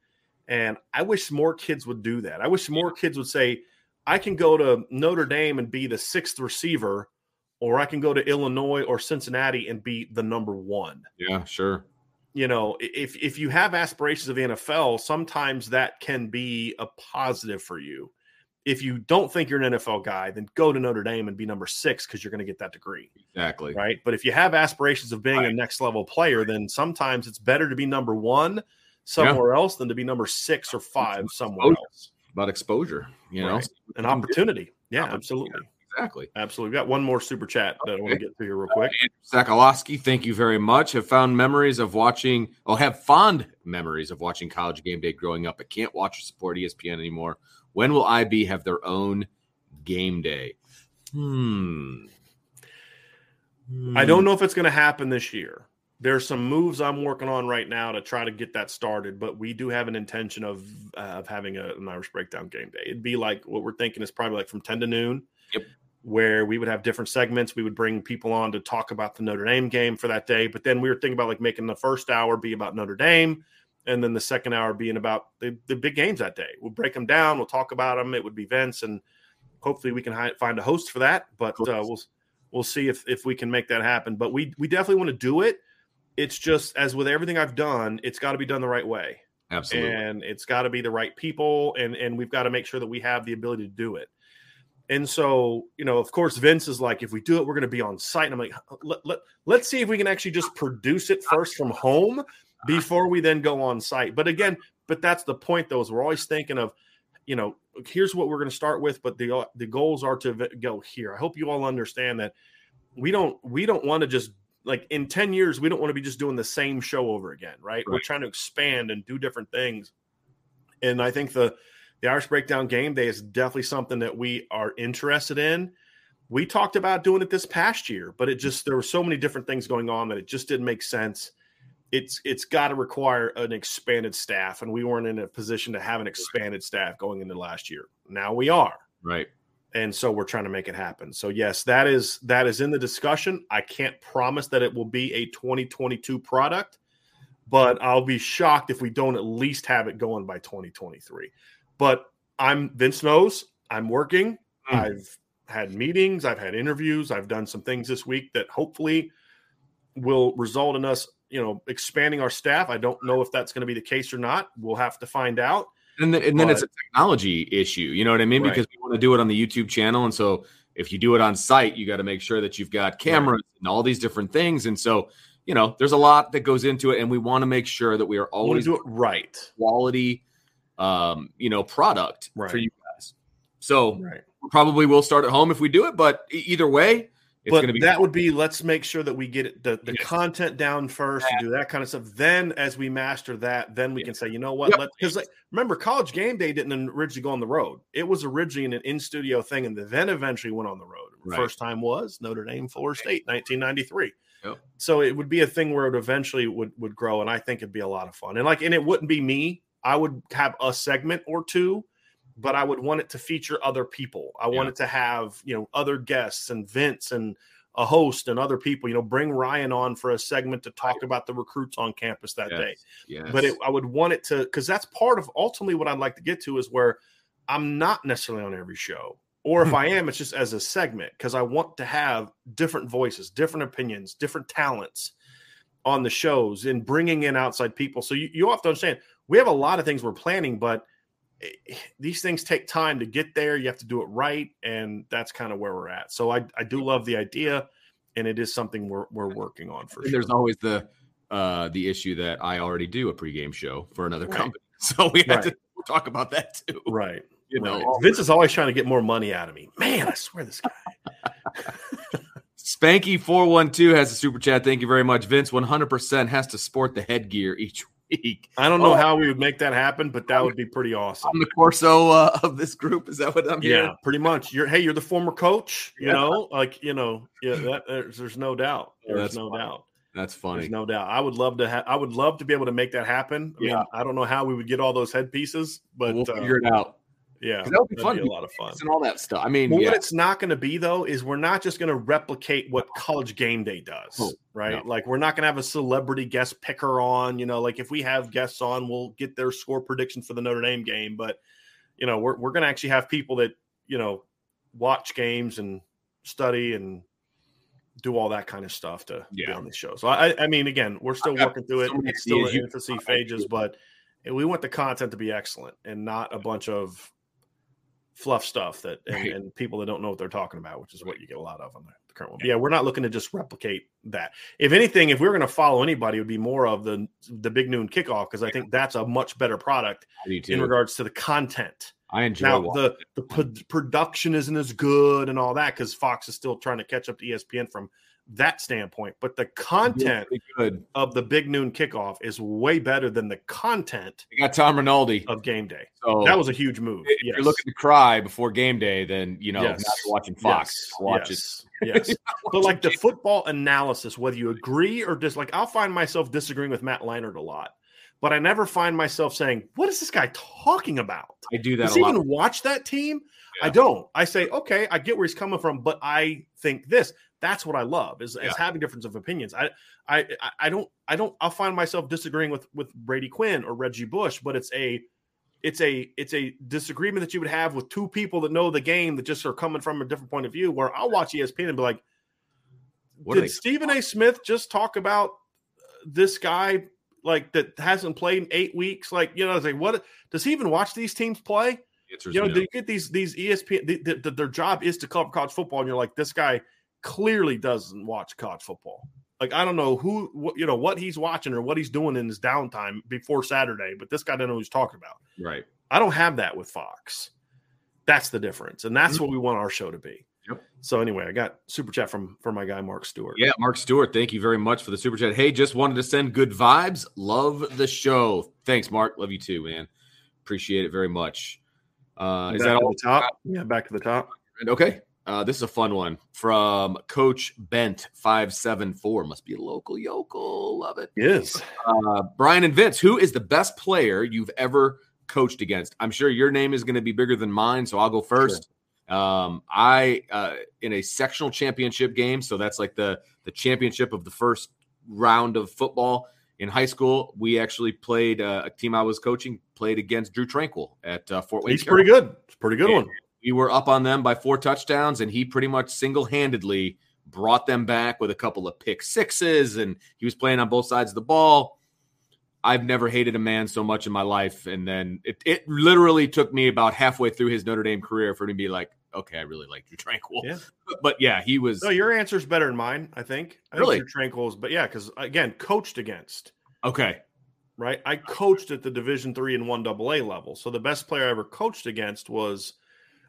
And I wish more kids would do that. I wish more kids would say, I can go to Notre Dame and be the sixth receiver or I can go to Illinois or Cincinnati and be the number one. Yeah, sure. You know, if if you have aspirations of the NFL, sometimes that can be a positive for you. If you don't think you're an NFL guy, then go to Notre Dame and be number six because you're going to get that degree. Exactly. Right. But if you have aspirations of being right. a next level player, then sometimes it's better to be number one somewhere yeah. else than to be number six or five somewhere else. about exposure, you right. know, an opportunity. Yeah, absolutely. Exactly. Absolutely. We've got one more super chat that I want to get to here real quick. Sakalowski, thank you very much. Have found memories of watching, oh, have fond memories of watching college game day growing up. I can't watch or support ESPN anymore. When will IB have their own game day? Hmm. I don't know if it's going to happen this year there's some moves I'm working on right now to try to get that started, but we do have an intention of uh, of having a, an Irish breakdown game day. It'd be like what we're thinking is probably like from 10 to noon. Yep. Where we would have different segments. We would bring people on to talk about the Notre Dame game for that day. But then we were thinking about like making the first hour be about Notre Dame and then the second hour being about the, the big games that day. We'll break them down. We'll talk about them. It would be Vince, and hopefully we can hi- find a host for that. But uh, we'll we'll see if if we can make that happen. But we we definitely want to do it it's just as with everything I've done, it's got to be done the right way. Absolutely. And it's got to be the right people and and we've got to make sure that we have the ability to do it. And so, you know, of course, Vince is like, if we do it, we're going to be on site. And I'm like, let, let, let's see if we can actually just produce it first from home before we then go on site. But again, but that's the point, though, is we're always thinking of, you know, here's what we're going to start with, but the uh, the goals are to go here. I hope you all understand that we don't we don't want to just like in 10 years we don't want to be just doing the same show over again right? right, we're trying to expand and do different things and i think the the irish breakdown game day is definitely something that we are interested in we talked about doing it this past year but it just there were so many different things going on that it just didn't make sense it's it's got to require an expanded staff and we weren't in a position to have an expanded staff going into last year now we are right and so we're trying to make it happen. So yes, that is that is in the discussion. I can't promise that it will be a 2022 product, but I'll be shocked if we don't at least have it going by 2023. But I'm Vince knows I'm working. Mm. I've had meetings, I've had interviews, I've done some things this week that hopefully will result in us, you know, expanding our staff. I don't know if that's going to be the case or not. We'll have to find out. And, the, and then but, it's a technology issue. You know what I mean? Right. Because we want to do it on the YouTube channel. And so if you do it on site, you got to make sure that you've got cameras right. and all these different things. And so, you know, there's a lot that goes into it. And we want to make sure that we are always do it right. Quality, um, you know, product right. for you guys. So right. probably will start at home if we do it. But either way, it's but be that would be let's make sure that we get the, the content down first and do that kind of stuff. Then, as we master that, then we can say, you know what? Because like, remember, College Game Day didn't originally go on the road. It was originally an in studio thing, and then eventually went on the road. Right. First time was Notre Dame, Florida State, 1993. Yep. So it would be a thing where it eventually would would grow, and I think it'd be a lot of fun. And like, and it wouldn't be me. I would have a segment or two but I would want it to feature other people. I yeah. want it to have, you know, other guests and Vince and a host and other people, you know, bring Ryan on for a segment to talk about the recruits on campus that yes. day. Yes. But it, I would want it to, because that's part of ultimately what I'd like to get to is where I'm not necessarily on every show. Or if hmm. I am, it's just as a segment because I want to have different voices, different opinions, different talents on the shows and bringing in outside people. So you, you have to understand we have a lot of things we're planning, but these things take time to get there. You have to do it right, and that's kind of where we're at. So I, I do love the idea, and it is something we're we're working on for sure. There's always the uh the issue that I already do a pregame show for another right. company, so we have right. to talk about that too. Right. You know, right. Vince is always trying to get more money out of me. Man, I swear this guy. Spanky four one two has a super chat. Thank you very much, Vince. One hundred percent has to sport the headgear each week. I don't know oh. how we would make that happen, but that would be pretty awesome. I'm the Corso uh, of this group. Is that what I'm hearing? Yeah, pretty much. You're hey, you're the former coach. You yeah. know, like you know, yeah. That, there's, there's no doubt. There's That's no funny. doubt. That's funny. There's no doubt. I would love to have. I would love to be able to make that happen. I yeah. mean, I don't know how we would get all those headpieces, but we'll figure uh, it out. Yeah, that would be fun. Be a lot of fun and all that stuff. I mean, well, yeah. what it's not going to be though is we're not just going to replicate what College Game Day does, oh, right? No. Like we're not going to have a celebrity guest picker on. You know, like if we have guests on, we'll get their score prediction for the Notre Dame game. But you know, we're we're going to actually have people that you know watch games and study and do all that kind of stuff to yeah. be on the show. So I, I mean, again, we're still working through it. it's still in infancy phases, but we want the content to be excellent and not a bunch of fluff stuff that and, right. and, people that don't know what they're talking about, which is what you get a lot of on the, the current one. But yeah, we're not looking to just replicate that. If anything, if we are going to follow anybody, it would be more of the the big noon kickoff because I think that's a much better product in regards to the content. I enjoy now the the p- production isn't as good and all that because Fox is still trying to catch up to ESPN from that standpoint. But the content of the big noon kickoff is way better than the content. You got Tom Rinaldi of game day. So that was a huge move. If yes. you're looking to cry before game day, then you know yes. not watching Fox. Yes. Yes. Yes. but like the football analysis, whether you agree or dislike, I'll find myself disagreeing with Matt Leinart a lot. But I never find myself saying, "What is this guy talking about?" I do that. Does he even watch that team? Yeah. I don't. I say, "Okay, I get where he's coming from," but I think this. That's what I love is, yeah. is having difference of opinions. I, I, I don't, I don't. I'll find myself disagreeing with with Brady Quinn or Reggie Bush, but it's a, it's a, it's a disagreement that you would have with two people that know the game that just are coming from a different point of view. Where I'll watch ESPN and be like, what "Did Stephen A. Smith just talk about this guy like that hasn't played in eight weeks? Like, you know, like what does he even watch these teams play?" you know, no. do you get these these ESPN? The, the, the, their job is to cover college football, and you're like, this guy clearly doesn't watch college football. Like I don't know who what, you know what he's watching or what he's doing in his downtime before Saturday, but this guy doesn't know what he's talking about. Right. I don't have that with Fox. That's the difference, and that's mm-hmm. what we want our show to be. Yep. So anyway, I got super chat from from my guy Mark Stewart. Yeah, Mark Stewart, thank you very much for the super chat. Hey, just wanted to send good vibes. Love the show. Thanks, Mark. Love you too, man. Appreciate it very much. Uh, is that all? The top? Yeah, back to the top. Okay. Uh, this is a fun one from Coach Bent five seven four. Must be a local yokel. Love it. Yes. Uh, Brian and Vince, who is the best player you've ever coached against? I'm sure your name is going to be bigger than mine, so I'll go first. Sure. Um, I uh, in a sectional championship game, so that's like the the championship of the first round of football in high school. We actually played uh, a team I was coaching played against Drue Tranquill at uh, Fort Wayne. He's pretty good. It's pretty good and, one we were up on them by four touchdowns, and he pretty much single handedly brought them back with a couple of pick sixes, and he was playing on both sides of the ball. I've never hated a man so much in my life. And then it, it literally took me about halfway through his Notre Dame career for him to be like, okay, I really like Drue Tranquill. Yeah. But, but, yeah, he was. No, your answer is better than mine, I think. I really? Think Drue Tranquill's, but yeah, because again, coached against. Okay. Right. I coached at the Division three and one double A level. So the best player I ever coached against was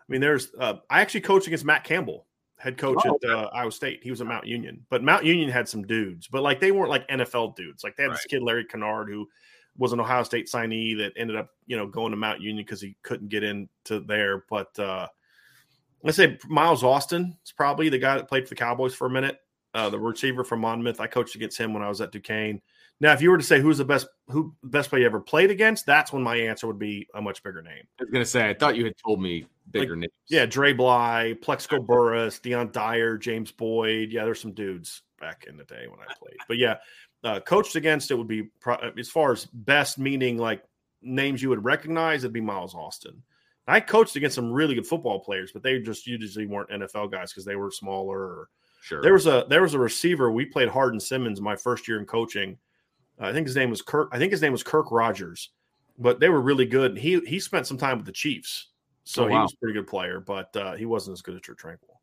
I mean, there's uh, I actually coached against Matt Campbell, head coach oh, at uh, Iowa State. He was at Mount Union, but Mount Union had some dudes, but like they weren't like NFL dudes. Like they had right. this kid Larry Kennard who was an Ohio State signee that ended up you know going to Mount Union because he couldn't get into there. But uh, let's say Miles Austin is probably the guy that played for the Cowboys for a minute. Uh, the receiver from Monmouth. I coached against him when I was at Duquesne. Now, if you were to say who's the best who best player you ever played against, that's when my answer would be a much bigger name. I was gonna say I thought you had told me bigger like, names. Yeah, Dre Bly, Plaxico Burress, Dion Dyer, James Boyd. Yeah, there's some dudes back in the day when I played. But yeah, uh, coached against it would be pro- as far as best meaning like names you would recognize. It'd be Miles Austin. I coached against some really good football players, but they just usually weren't NFL guys because they were smaller. Or, sure. There was a there was a receiver we played Hardin Simmons my first year in coaching I think his name was Kirk. I think his name was Kirk Rogers, but they were really good. And He he spent some time with the Chiefs, so oh, wow. he was a pretty good player, but uh, he wasn't as good as Drue Tranquill.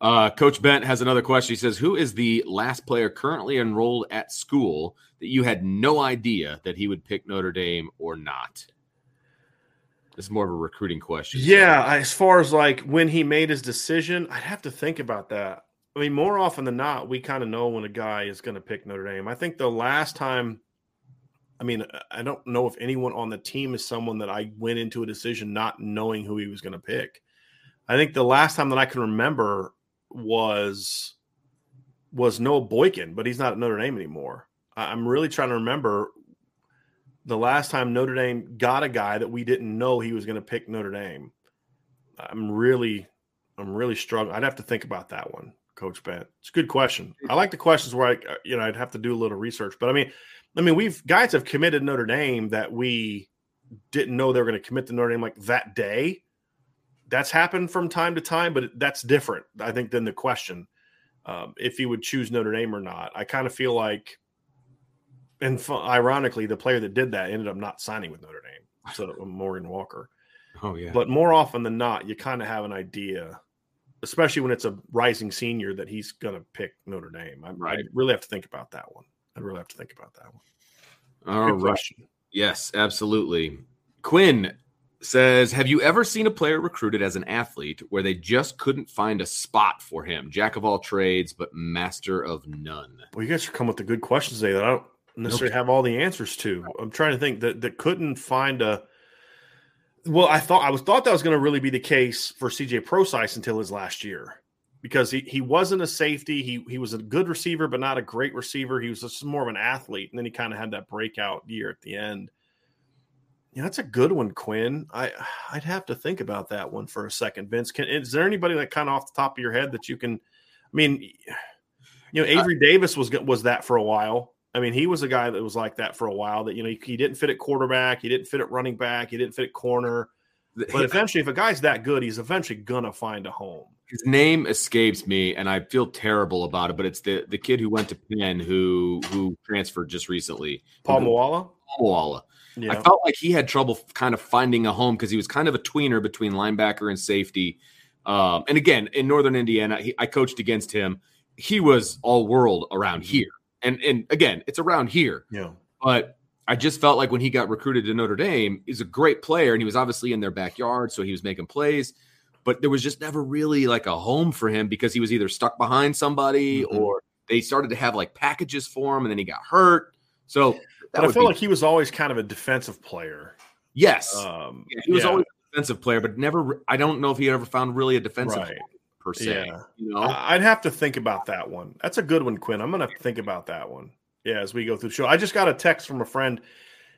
Uh, Coach Bent has another question. He says, "Who is the last player currently enrolled at school that you had no idea that he would pick Notre Dame or not?" This is more of a recruiting question. Yeah, so. as far as like when he made his decision, I'd have to think about that. I mean, more often than not, we kind of know when a guy is going to pick Notre Dame. I think the last time, I mean, I don't know if anyone on the team is someone that I went into a decision not knowing who he was going to pick. I think the last time that I can remember was was Noah Boykin, but he's not at Notre Dame anymore. I'm really trying to remember the last time Notre Dame got a guy that we didn't know he was going to pick Notre Dame. I'm really, I'm really struggling. I'd have to think about that one. Coach Bent? It's a good question. I like the questions where I, uh, you know, I'd have to do a little research. But I mean, I mean, we've guys have committed Notre Dame that we didn't know they were going to commit to Notre Dame like that day. That's happened from time to time, but that's different, I think, than the question um, if he would choose Notre Dame or not. I kind of feel like, and ironically, the player that did that ended up not signing with Notre Dame, so Morgan Walker. Oh yeah. But more often than not, you kind of have an idea especially when it's a rising senior that he's going to pick Notre Dame. I, right. I, really have to think about that one. I really have to think about that one. All Good right. Question. Yes, absolutely. Quinn, says, Have you ever seen a player recruited as an athlete where they just couldn't find a spot for him? Jack of all trades, but master of none. Well, you guys are coming with the good questions today that I don't necessarily have all the answers to. I'm trying to think that that couldn't find a. Well, I thought I was thought that was going to really be the case for CJ Prosise until his last year, because he, he wasn't a safety. He he was a good receiver, but not a great receiver. He was just more of an athlete, and then he kind of had that breakout year at the end. Yeah, that's a good one, Quinn. I I'd have to think about that one for a second. Vince, can is there anybody that kind of off the top of your head that you can? I mean, you know, Avery uh, Davis was was that for a while. I mean, he was a guy that was like that for a while. That you know, he, he didn't fit at quarterback, he didn't fit at running back, he didn't fit at corner. But eventually, if a guy's that good, he's eventually gonna find a home. His name escapes me, and I feel terrible about it. But it's the the kid who went to Penn who who transferred just recently. Paul Moala. Paul Moala. Yeah. I felt like he had trouble kind of finding a home because he was kind of a tweener between linebacker and safety. Um, and again, in Northern Indiana, he, I coached against him. He was all world around mm-hmm. here, and and again, it's around here. Yeah, but I just felt like when he got recruited to Notre Dame, he's a great player, and he was obviously in their backyard, so he was making plays. But there was just never really like a home for him because he was either stuck behind somebody mm-hmm. or they started to have like packages for him, and then he got hurt. So but I feel be... like he was always kind of a defensive player. Yes, um, yeah, he was yeah. always a defensive player, but never. I don't know if he ever found really a defensive right. per se. Yeah. You know, I'd have to think about that one. That's a good one, Quinn. I'm going to think about that one. Yeah, as we go through the show, I just got a text from a friend.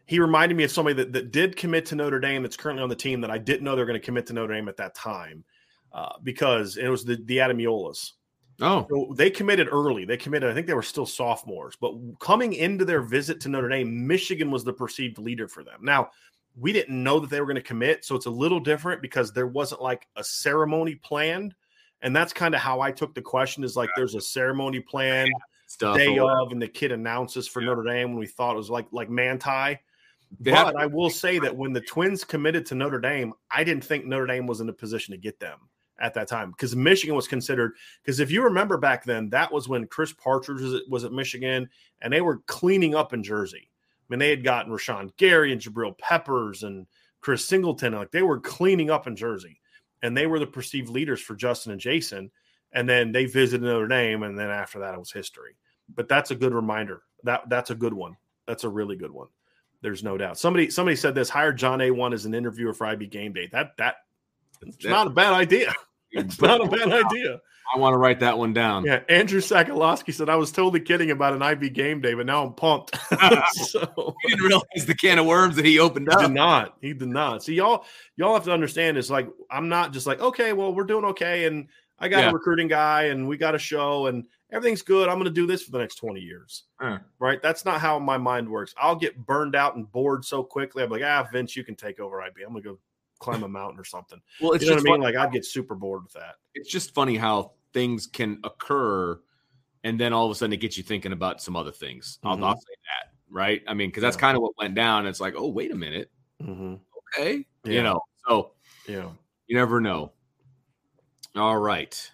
He reminded me of somebody that, that did commit to Notre Dame that's currently on the team that I didn't know they were going to commit to Notre Dame at that time uh, because it was the the Ademilolas. Oh, so they committed early. They committed, I think they were still sophomores, but coming into their visit to Notre Dame, Michigan was the perceived leader for them. Now, we didn't know that they were going to commit, so it's a little different because there wasn't like a ceremony planned. And that's kind of how I took the question is like there's a ceremony planned Stuff day of, and the kid announces for yeah. Notre Dame when we thought it was like like Manti. But I will say that when the twins committed to Notre Dame, I didn't think Notre Dame was in a position to get them at that time because Michigan was considered. Because if you remember back then, that was when Chris Partridge was at, was at Michigan and they were cleaning up in Jersey. I mean, they had gotten Rashan Gary and Jabril Peppers and Chris Singleton. Like they were cleaning up in Jersey and they were the perceived leaders for Justin and Jason. And then they visited Notre Dame. And then after that, it was history. But that's a good reminder. That That's a good one. That's a really good one. There's no doubt. Somebody somebody said this Hire John A1 as an interviewer for IB game day. That that it's not a bad idea. It's not a bad idea. I want to write that one down. Yeah, Andrew Sakalowski said I was totally kidding about an IB game day, but now I'm pumped. so he didn't realize the can of worms that he opened up. He did not. He did not. See, y'all, y'all have to understand. It's like I'm not just like okay, well, we're doing okay, and I got yeah. a recruiting guy, and we got a show, and everything's good. I'm going to do this for the next 20 years. Uh. Right? That's not how my mind works. I'll get burned out and bored so quickly. I'm like, ah, Vince, you can take over IB. I'm going to go climb a mountain or something. Well, it's you know what I mean. Like I'd get super bored with that. It's just funny how things can occur, and then all of a sudden it gets you thinking about some other things. Mm-hmm. I'll, I'll, say that, right? I mean, because that's yeah. kind of what went down. It's like, oh, wait a minute, mm-hmm. okay, yeah. you know. So yeah, you never know. All right.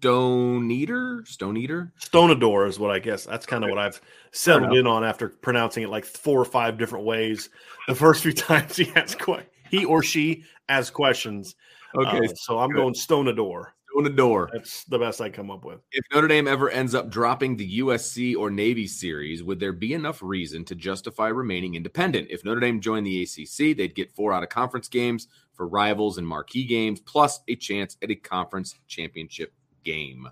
Stone Eater, Stone Eater, Stonador is what I guess. That's kind of what I've settled in on after pronouncing it like four or five different ways. The first few times he asks he or she asks questions. Okay, uh, so I'm going Stonador. Stonador. That's the best I come up with. If Notre Dame ever ends up dropping the USC or Navy series, would there be enough reason to justify remaining independent? If Notre Dame joined the ACC, they'd get four out of conference games for rivals and marquee games, plus a chance at a conference championship game.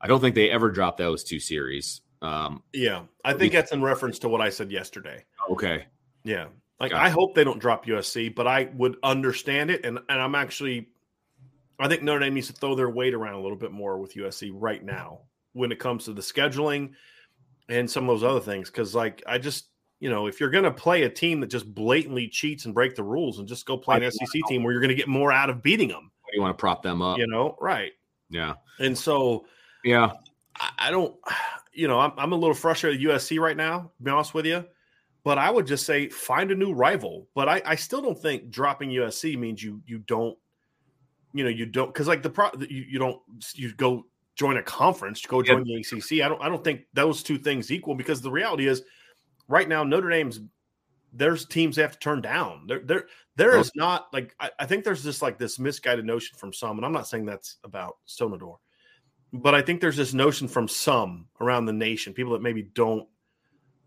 I don't think they ever dropped those two series. Um, yeah, I think that's in reference to what I said yesterday. Okay. Yeah. Like gotcha. I hope they don't drop USC, but I would understand it, and and I'm actually, I think Notre Dame needs to throw their weight around a little bit more with USC right now when it comes to the scheduling and some of those other things. Because like I just, you know, if you're going to play a team that just blatantly cheats and break the rules, and just go play an SEC team where you're going to get more out of beating them, you want to prop them up, you know, right? Yeah. And so, yeah, I, I don't, you know, I'm, I'm a little frustrated with USC right now, to be honest with you. But I would just say find a new rival. But I, I still don't think dropping USC means you you don't, you know, you don't because like the pro you, you don't you go join a conference, go join yeah. the ACC. I don't I don't think those two things equal because the reality is right now Notre Dame's there's teams they have to turn down. There, there, there is not like I, I, think there's just like this misguided notion from some, and I'm not saying that's about Sonador, but I think there's this notion from some around the nation, people that maybe don't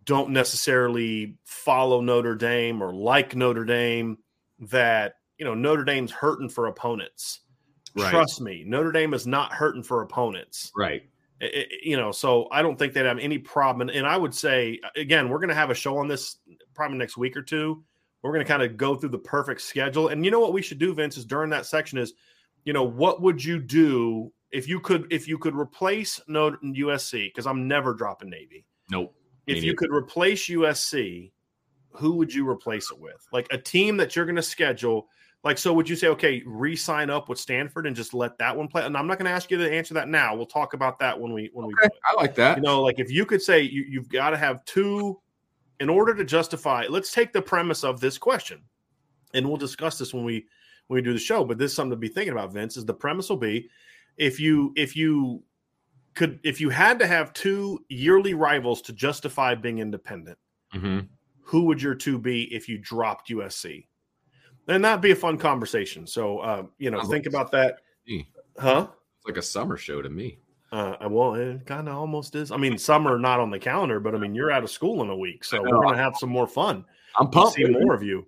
don't necessarily follow Notre Dame or like Notre Dame, that you know Notre Dame's hurting for opponents. Right. Trust me, Notre Dame is not hurting for opponents. Right. It, you know, so I don't think they'd have any problem. And, and I would say, again, we're going to have a show on this probably next week or two. We're going to kind of go through the perfect schedule. And you know what we should do, Vince, is during that section is, you know, what would you do if you could if you could replace Notre USC? Because I'm never dropping Navy. Nope. If you could replace USC, who would you replace it with? Like a team that you're going to schedule like, so would you say, okay, re sign up with Stanford and just let that one play? And I'm not going to ask you to answer that now. We'll talk about that when we, when okay, we, I like that. You know, like if you could say you, you've got to have two in order to justify, let's take the premise of this question and we'll discuss this when we, when we do the show. But this is something to be thinking about, Vince, is the premise will be if you, if you, could if you had to have two yearly rivals to justify being independent, mm-hmm. who would your two be if you dropped USC? and that'd be a fun conversation. So, uh, you know, think about that. Huh? It's like a summer show to me. Uh, well, it kind of almost is. I mean, summer not on the calendar, but I mean, you're out of school in a week, so we're gonna have some more fun. I'm pumped. See more of you.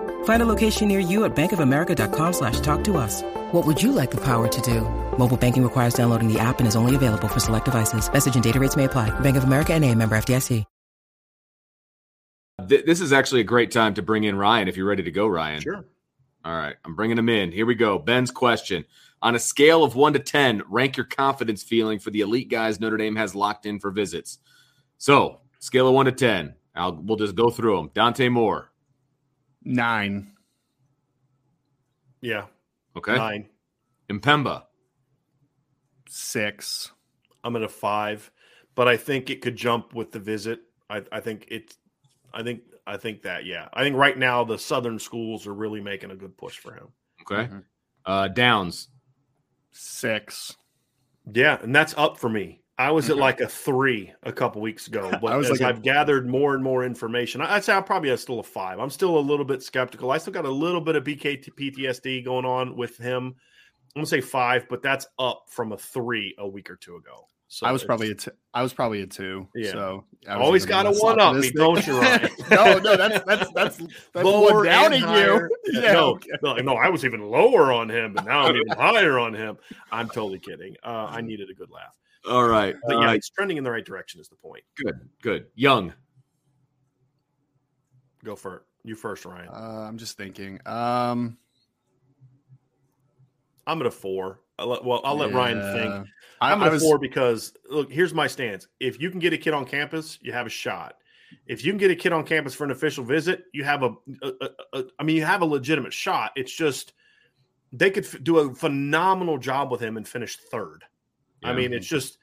Find a location near you at bankofamerica.com slash talk to us. What would you like the power to do? Mobile banking requires downloading the app and is only available for select devices. Message and data rates may apply. Bank of America and a member FDIC. This is actually a great time to bring in Ryan if you're ready to go, Ryan. Sure. All right. I'm bringing him in. Here we go. Ben's question. On a scale of one to 10, rank your confidence feeling for the elite guys Notre Dame has locked in for visits. So, scale of one to 10. I'll, we'll just go through them. Dante Moore. Nine. Yeah. Okay. Nine. Impemba. Six. I'm at a five, but I think it could jump with the visit. I, I think it I think I think that yeah. I think right now the southern schools are really making a good push for him. Okay. Mm-hmm. Uh Downs. Six. Yeah, and that's up for me. I was at like a three a couple weeks ago, but as like I've a... gathered more and more information, I'd say I'm probably still a five. I'm still a little bit skeptical. I still got a little bit of BK PTSD going on with him. I'm gonna say five, but that's up from a three a week or two ago. So I was probably a t- I was probably a two. Yeah. So always got a one up me, don't you, Ryan? no, no, that's that's that's that's lower downing you. Yeah, no, no, no, I was even lower on him, but now I'm even higher on him. I'm totally kidding. Uh, I needed a good laugh. All right, but yeah, uh, it's trending in the right direction. Is the point? Good, good. Young, go for it. You first, Ryan. Uh, I'm just thinking. Um, I'm at a four. I'll let, well, I'll let yeah. Ryan think. I'm at was, four because look, here's my stance. If you can get a kid on campus, you have a shot. If you can get a kid on campus for an official visit, you have a, a, a, a I mean, you have a legitimate shot. It's just they could f- do a phenomenal job with him and finish third. Yeah. I mean, it's just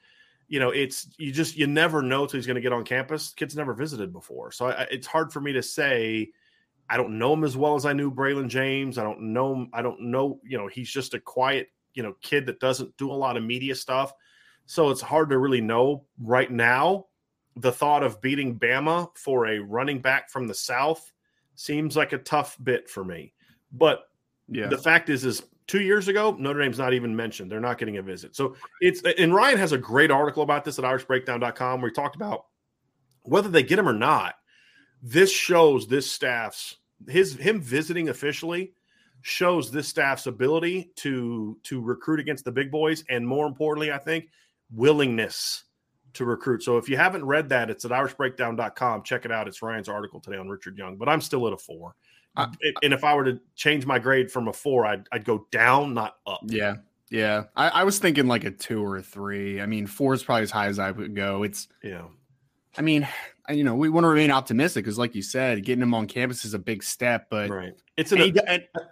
you know, it's you just you never know till he's going to get on campus. Kids never visited before, so I, it's hard for me to say. I don't know him as well as I knew Braylon James. I don't know him. I don't know. You know, he's just a quiet you know kid that doesn't do a lot of media stuff. So it's hard to really know right now. The thought of beating Bama for a running back from the South seems like a tough bit for me. But yeah. the fact is, is two years ago, Notre Dame's not even mentioned. They're not getting a visit. So it's and Ryan has a great article about this at irishbreakdown.com where he talked about whether they get him or not. This shows this staff's his him visiting officially shows this staff's ability to to recruit against the big boys, and more importantly, I think willingness to recruit. So if you haven't read that, it's at irishbreakdown.com. Check it out. It's Ryan's article today on Richard Young, but I'm still at a four. Uh, and if I were to change my grade from a four, I'd, I'd go down, not up. Yeah. Yeah. I, I was thinking like a two or a three. I mean, four is probably as high as I would go. It's, yeah. I mean, you know, we want to remain optimistic because, like you said, getting him on campus is a big step. But right, it's an, he,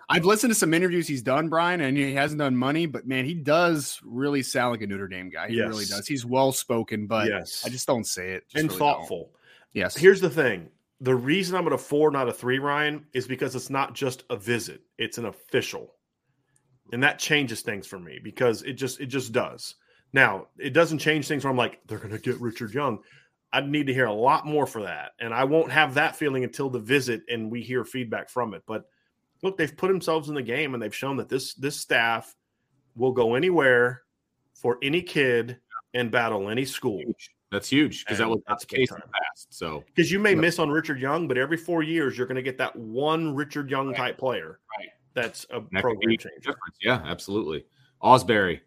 I've listened to some interviews he's done, Brian, and he hasn't done money, but man, he does really sound like a Notre Dame guy. He yes. really does. He's well spoken, but yes. I just don't say it. Just and really thoughtful. Don't. Yes. Here's the thing: the reason I'm at a four, not a three, Ryan, is because it's not just a visit; it's an official, and that changes things for me because it just it just does. Now, it doesn't change things where I'm like, they're going to get Richard Young I'd need to hear a lot more for that. And I won't have that feeling until the visit and we hear feedback from it. But look, they've put themselves in the game and they've shown that this this staff will go anywhere for any kid and battle any school. That's huge because that was that's the case in the past. So because you may miss on Richard Young, but every four years you're going to get that one Richard Young right. type player. Right. That's a that program changer. Yeah, absolutely. Ausberry.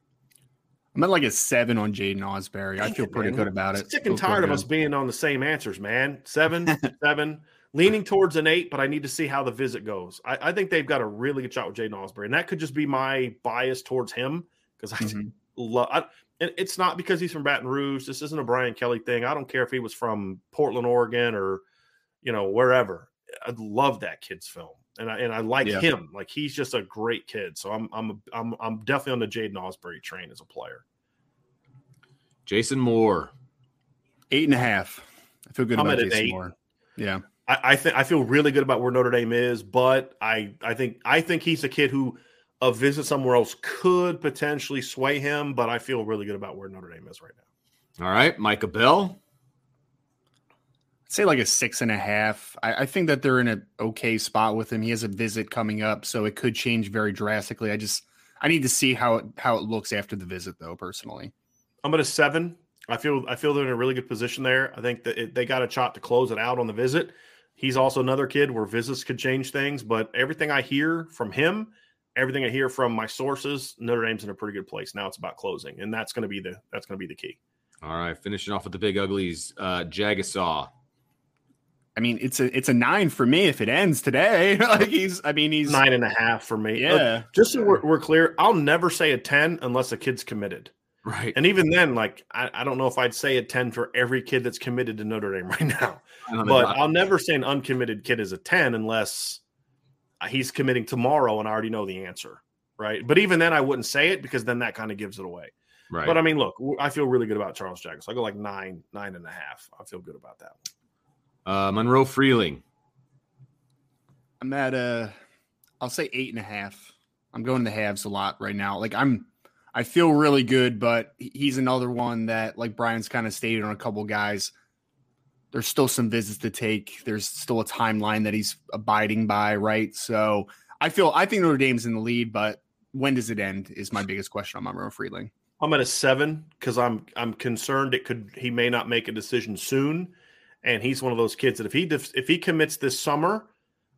I'm at like a seven on Jaiden Ausberry. I feel pretty man. good about it. Sick and tired of us being on the same answers, man. Seven, seven, leaning towards an eight, but I need to see how the visit goes. I, I think they've got a really good shot with Jaiden Ausberry, and that could just be my bias towards him because I mm-hmm. love. And it's not because he's from Baton Rouge. This isn't a Brian Kelly thing. I don't care if he was from Portland, Oregon, or you know wherever. I love that kid's film and I and I like yeah. him. Like he's just a great kid. So I'm I'm I'm I'm definitely on the Jaiden Ausberry train as a player. Jason Moore, eight and a half. I feel good I'm about Jason Moore. Yeah, I, I think I feel really good about where Notre Dame is, but I I think I think he's a kid who a visit somewhere else could potentially sway him. But I feel really good about where Notre Dame is right now. All right, Micah Bell say like a six and a half. I, I, think that they're in an okay spot with him. He has a visit coming up, so it could change very drastically. I just I need to see how it how it looks after the visit, though. Personally, I'm at a seven. I feel I feel they're in a really good position there. I think that it, they got a shot to close it out on the visit. He's also another kid where visits could change things, but everything I hear from him, everything I hear from my sources, Notre Dame's in a pretty good place. Now it's about closing, and that's going to be the that's going to be the key. All right, finishing off with the big uglies, uh, Jagusah I mean, it's a it's a nine for me if it ends today. like he's, I mean, he's nine and a half for me. Yeah. Look, just so we're, we're, clear, I'll never say a ten unless a kid's committed. Right. And even then, like I, I don't know if I'd say a ten for every kid that's committed to Notre Dame right now. But I'll never say an uncommitted kid is a ten unless he's committing tomorrow and I already know the answer. Right. But even then, I wouldn't say it because then that kind of gives it away. Right. But I mean, look, I feel really good about Charles Jagusah. So I go like nine, nine and a half. I feel good about that. Uh, Monroe Freeling. I'm at a, I'll say eight and a half. I'm going to halves a lot right now. Like I'm, I feel really good, but he's another one that, like Brian's kind of stated on a couple guys, there's still some visits to take. There's still a timeline that he's abiding by, right? So I feel I think Notre Dame's in the lead, but when does it end? Is my biggest question on Monroe Freeling. I'm at a seven because I'm I'm concerned it could he may not make a decision soon and he's one of those kids that if he if he commits this summer,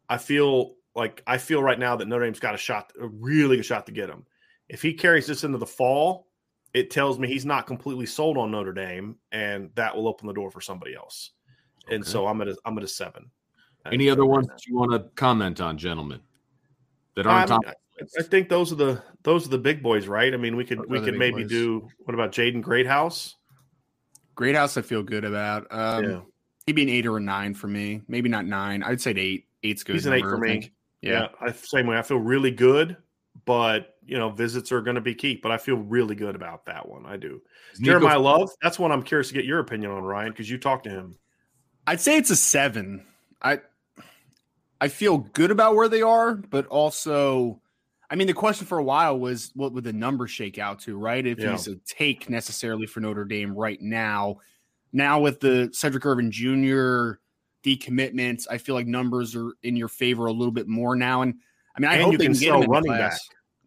I feel like I feel right now that Notre Dame's got a shot, a really good shot to get him. If he carries this into the fall, it tells me he's not completely sold on Notre Dame, and that will open the door for somebody else. Okay. And so I'm at a, I'm at a seven. Any other ones that you want to comment on, gentlemen? That aren't I, mean, I, I think those are the those are the big boys, right? I mean, we could those we could maybe boys. do what about Jaden Greathouse? Greathouse, I feel good about. Um, yeah. He'd be an eight or a nine for me. Maybe not nine. I'd say an eight. Eight's good. He's an number, eight for me. Yeah. yeah, I, same way. I feel really good, but you know, visits are going to be key. But I feel really good about that one. I do. Jeremiyah Love. That's one I'm curious to get your opinion on, Ryan, because you talked to him. I'd say it's a seven. I I feel good about where they are, but also, I mean, the question for a while was what would the number shake out to, right? If yeah. he's a take necessarily for Notre Dame right now, now with the Sedrick Irvin Jr. decommitments, I feel like numbers are in your favor a little bit more now. And I mean, I and hope you can, can sell running back.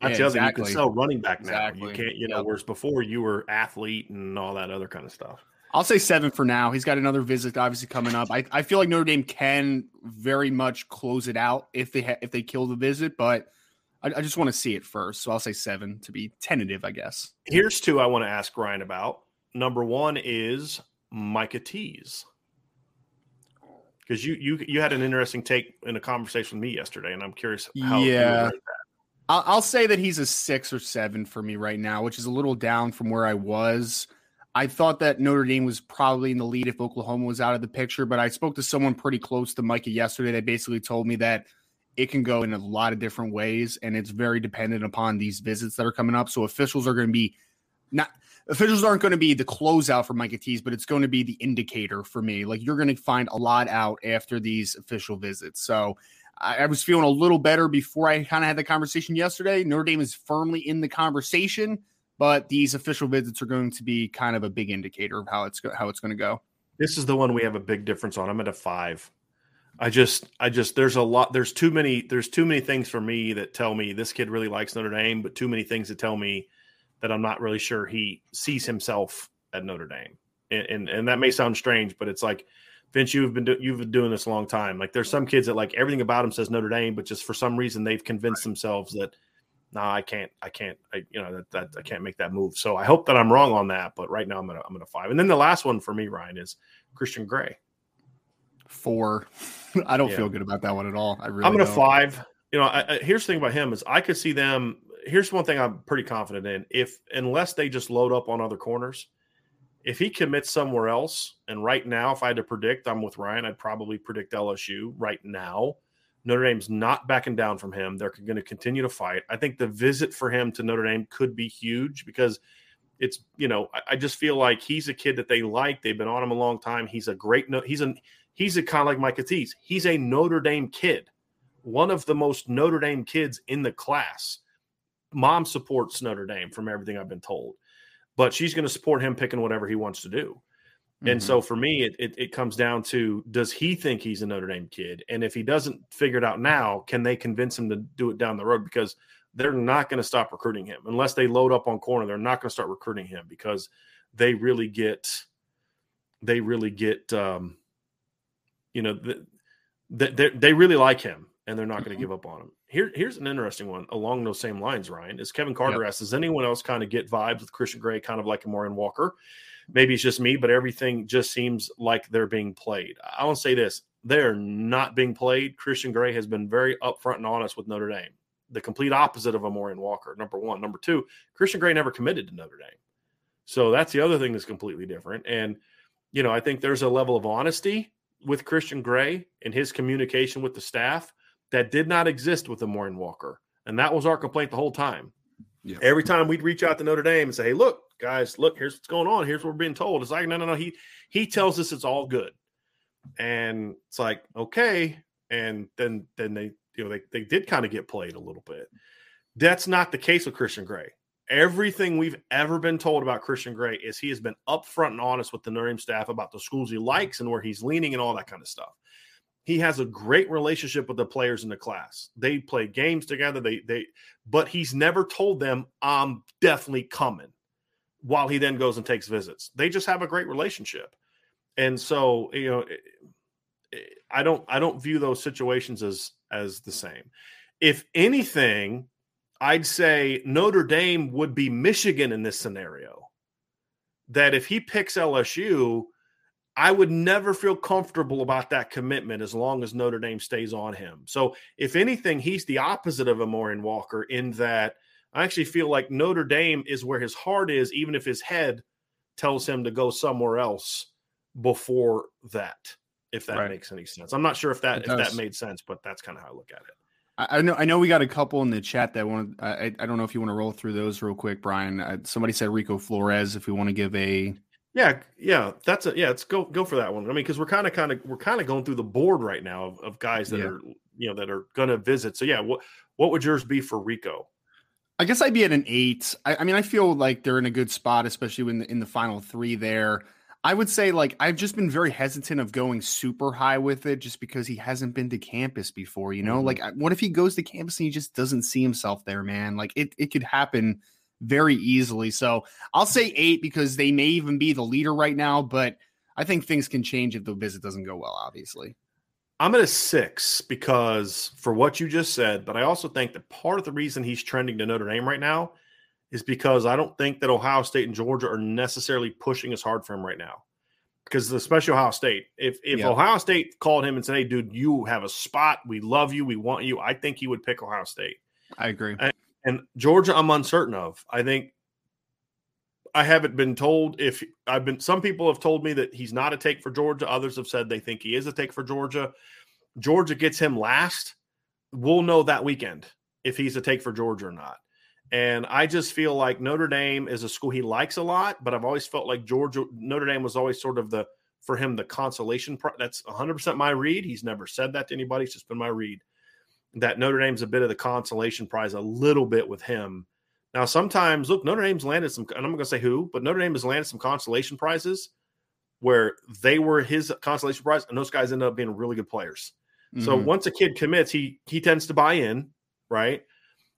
That's yeah, exactly. You can sell running back now. Exactly. You can't, you know, yep. whereas before you were athlete and all that other kind of stuff. I'll say seven for now. He's got another visit obviously coming up. I, I feel like Notre Dame can very much close it out if they ha- if they kill the visit, but I, I just want to see it first. So I'll say seven to be tentative, I guess. Here's two I want to ask Ryan about. Number one is Micah Tease. Because you you you had an interesting take in a conversation with me yesterday, and I'm curious how yeah. I'll, I'll say that he's a six or seven for me right now, which is a little down from where I was. I thought that Notre Dame was probably in the lead if Oklahoma was out of the picture, but I spoke to someone pretty close to Micah yesterday that basically told me that it can go in a lot of different ways and it's very dependent upon these visits that are coming up. So officials are going to be not officials aren't going to be the closeout for Micah Tease, but it's going to be the indicator for me. Like you're going to find a lot out after these official visits. So I, I was feeling a little better before I kind of had the conversation yesterday. Notre Dame is firmly in the conversation, but these official visits are going to be kind of a big indicator of how it's how it's going to go. This is the one we have a big difference on. I'm at a five. I just, I just, there's a lot, there's too many, there's too many things for me that tell me this kid really likes Notre Dame, but too many things that tell me that I'm not really sure he sees himself at Notre Dame. And, and, and that may sound strange, but it's like, Vince, you've been do, you've been doing this a long time. Like there's some kids that like everything about them says Notre Dame, but just for some reason they've convinced themselves that no, nah, I can't, I can't, I you know that, that I can't make that move. So I hope that I'm wrong on that, but right now I'm gonna I'm gonna five. And then the last one for me, Ryan, is Christian Gray. Four. I don't yeah. feel good about that one at all. I really. I'm gonna five. You know, I, I, here's the thing about him is I could see them. Here's one thing I'm pretty confident in. If unless they just load up on other corners, if he commits somewhere else, and right now, if I had to predict, I'm with Ryan. I'd probably predict LSU right now. Notre Dame's not backing down from him. They're going to continue to fight. I think the visit for him to Notre Dame could be huge because it's you know I, I just feel like he's a kid that they like. They've been on him a long time. He's a great. He's a he's a kind of like Mike Tease. He's a Notre Dame kid, one of the most Notre Dame kids in the class. Mom supports Notre Dame from everything I've been told but she's going to support him picking whatever he wants to do. Mm-hmm. And so for me, it, it, it comes down to does he think he's a Notre Dame kid? And if he doesn't figure it out now, can they convince him to do it down the road? Because they're not going to stop recruiting him unless they load up on corner. They're not going to start recruiting him because they really get, they really get, um, you know, the, they, they really like him and they're not going to mm-hmm. give up on him. Here, here's an interesting one along those same lines, Ryan. Is Kevin Carter yep. asks, does anyone else kind of get vibes with Christian Gray, kind of like a Morian Walker? Maybe it's just me, but everything just seems like they're being played. I want to say this they're not being played. Christian Gray has been very upfront and honest with Notre Dame. The complete opposite of a Morian Walker, number one. Number two, Christian Gray never committed to Notre Dame. So that's the other thing that's completely different. And, you know, I think there's a level of honesty with Christian Gray and his communication with the staff that did not exist with the Morian Walker. And that was our complaint the whole time. Yeah. Every time we'd reach out to Notre Dame and say, hey, look, guys, look, here's what's going on. Here's what we're being told. It's like, no, no, no. He he tells us it's all good. And it's like, okay. And then then they, you know, they, they did kind of get played a little bit. That's not the case with Christian Gray. Everything we've ever been told about Christian Gray is he has been upfront and honest with the Notre staff about the schools he likes and where he's leaning and all that kind of stuff he has a great relationship with the players in the class. They play games together. They they but he's never told them I'm definitely coming while he then goes and takes visits. They just have a great relationship. And so, you know, I don't I don't view those situations as as the same. If anything, I'd say Notre Dame would be Michigan in this scenario. That if he picks LSU, I would never feel comfortable about that commitment as long as Notre Dame stays on him. So, if anything, he's the opposite of a Morian Walker in that I actually feel like Notre Dame is where his heart is, even if his head tells him to go somewhere else before that. If that right. makes any sense, I'm not sure if that if that made sense, but that's kind of how I look at it. I know. I know we got a couple in the chat that want. I, I don't know if you want to roll through those real quick, Brian. Uh, somebody said Rico Flores. If we want to give a yeah, yeah, that's a yeah. Let's go go for that one. I mean, because we're kind of kind of we're kind of going through the board right now of, of guys that yeah. are you know that are going to visit. So yeah, what what would yours be for Rico? I guess I'd be at an eight. I, I mean, I feel like they're in a good spot, especially when the, in the final three there. I would say like I've just been very hesitant of going super high with it, just because he hasn't been to campus before. You know, mm-hmm. like what if he goes to campus and he just doesn't see himself there, man? Like it it could happen very easily. So I'll say eight because they may even be the leader right now, but I think things can change if the visit doesn't go well, obviously. I'm at a six because for what you just said, but I also think that part of the reason he's trending to Notre Dame right now is because I don't think that Ohio State and Georgia are necessarily pushing as hard for him right now. Because especially Ohio State, if if yeah. Ohio State called him and said, "Hey, dude, you have a spot. We love you. We want you," I think he would pick Ohio State. I agree. And, and Georgia, I'm uncertain of. I think I haven't been told if I've been. Some people have told me that he's not a take for Georgia. Others have said they think he is a take for Georgia. Georgia gets him last. We'll know that weekend if he's a take for Georgia or not. And I just feel like Notre Dame is a school he likes a lot, but I've always felt like Georgia, Notre Dame was always sort of the for him the consolation. Prize. That's 100 percent my read. He's never said that to anybody. It's just been my read that Notre Dame's a bit of the consolation prize a little bit with him now, sometimes look, Notre Dame's landed some, and I'm going to say who, but Notre Dame has landed some consolation prizes where they were his consolation prize, and those guys end up being really good players. Mm-hmm. So once a kid commits, he he tends to buy in, right?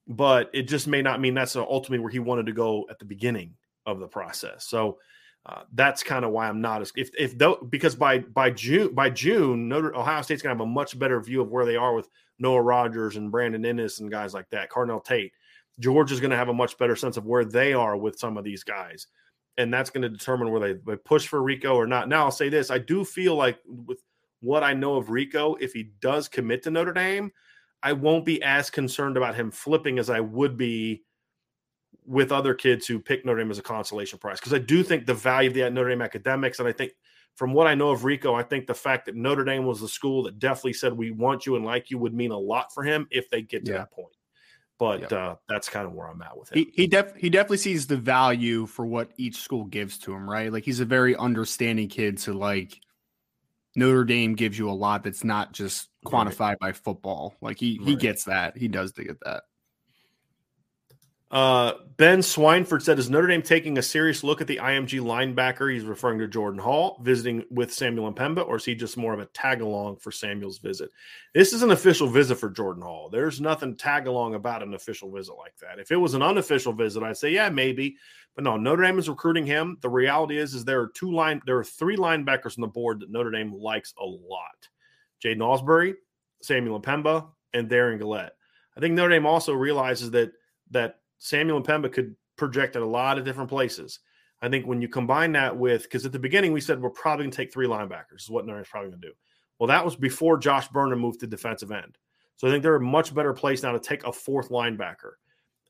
But it just may not mean that's ultimately where he wanted to go at the beginning of the process. So uh, that's kind of why I'm not as if if though because by by June by June Notre Ohio State's gonna have a much better view of where they are with Noah Rogers and Brandon Inniss and guys like that, Carnell Tate. Georgia's going to have a much better sense of where they are with some of these guys. And that's going to determine where they, they push for Rico or not. Now, I'll say this I do feel like with what I know of Rico, if he does commit to Notre Dame, I won't be as concerned about him flipping as I would be with other kids who pick Notre Dame as a consolation prize. Because I do think the value of the Notre Dame academics, and I think from what I know of Rico, I think the fact that Notre Dame was the school that definitely said we want you and like you would mean a lot for him if they get to yeah. that point but uh, that's kind of where I'm at with him. He he, def- he definitely sees the value for what each school gives to him, right? Like he's a very understanding kid. So like Notre Dame gives you a lot that's not just quantified right. by football. Like he right. he gets that. He does to get that. Uh, ben Swineford said, "Is Notre Dame taking a serious look at the IMG linebacker?" He's referring to Jordan Hall visiting with Samuel M'Pemba, or is he just more of a tag along for Samuel's visit? This is an official visit for Jordan Hall. There's nothing tag along about an official visit like that. If it was an unofficial visit, I'd say yeah, maybe. But no, Notre Dame is recruiting him. The reality is, is there are two line, there are three linebackers on the board that Notre Dame likes a lot: Jaiden Ausberry, Samuel M'Pemba, and Darren Gullette. I think Notre Dame also realizes that that Samuel M'Pemba could project at a lot of different places. I think when you combine that with, because at the beginning we said we're probably going to take three linebackers, is what Dame's probably going to do. Well, that was before Josh Burnham moved to defensive end. So I think they're a much better place now to take a fourth linebacker.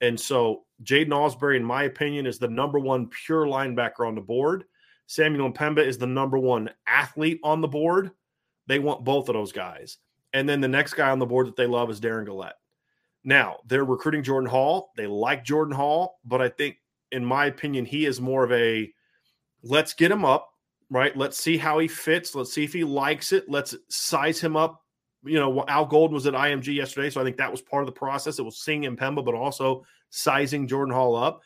And so Jaiden Ausberry, in my opinion, is the number one pure linebacker on the board. Samuel Pemba is the number one athlete on the board. They want both of those guys. And then the next guy on the board that they love is Darren Gullette. Now, they're recruiting Jordan Hall. They like Jordan Hall, but I think, in my opinion, he is more of a let's get him up, right? Let's see how he fits. Let's see if he likes it. Let's size him up. You know, Al Golden was at IMG yesterday, so I think that was part of the process. It was seeing M'Pemba, but also sizing Jordan Hall up.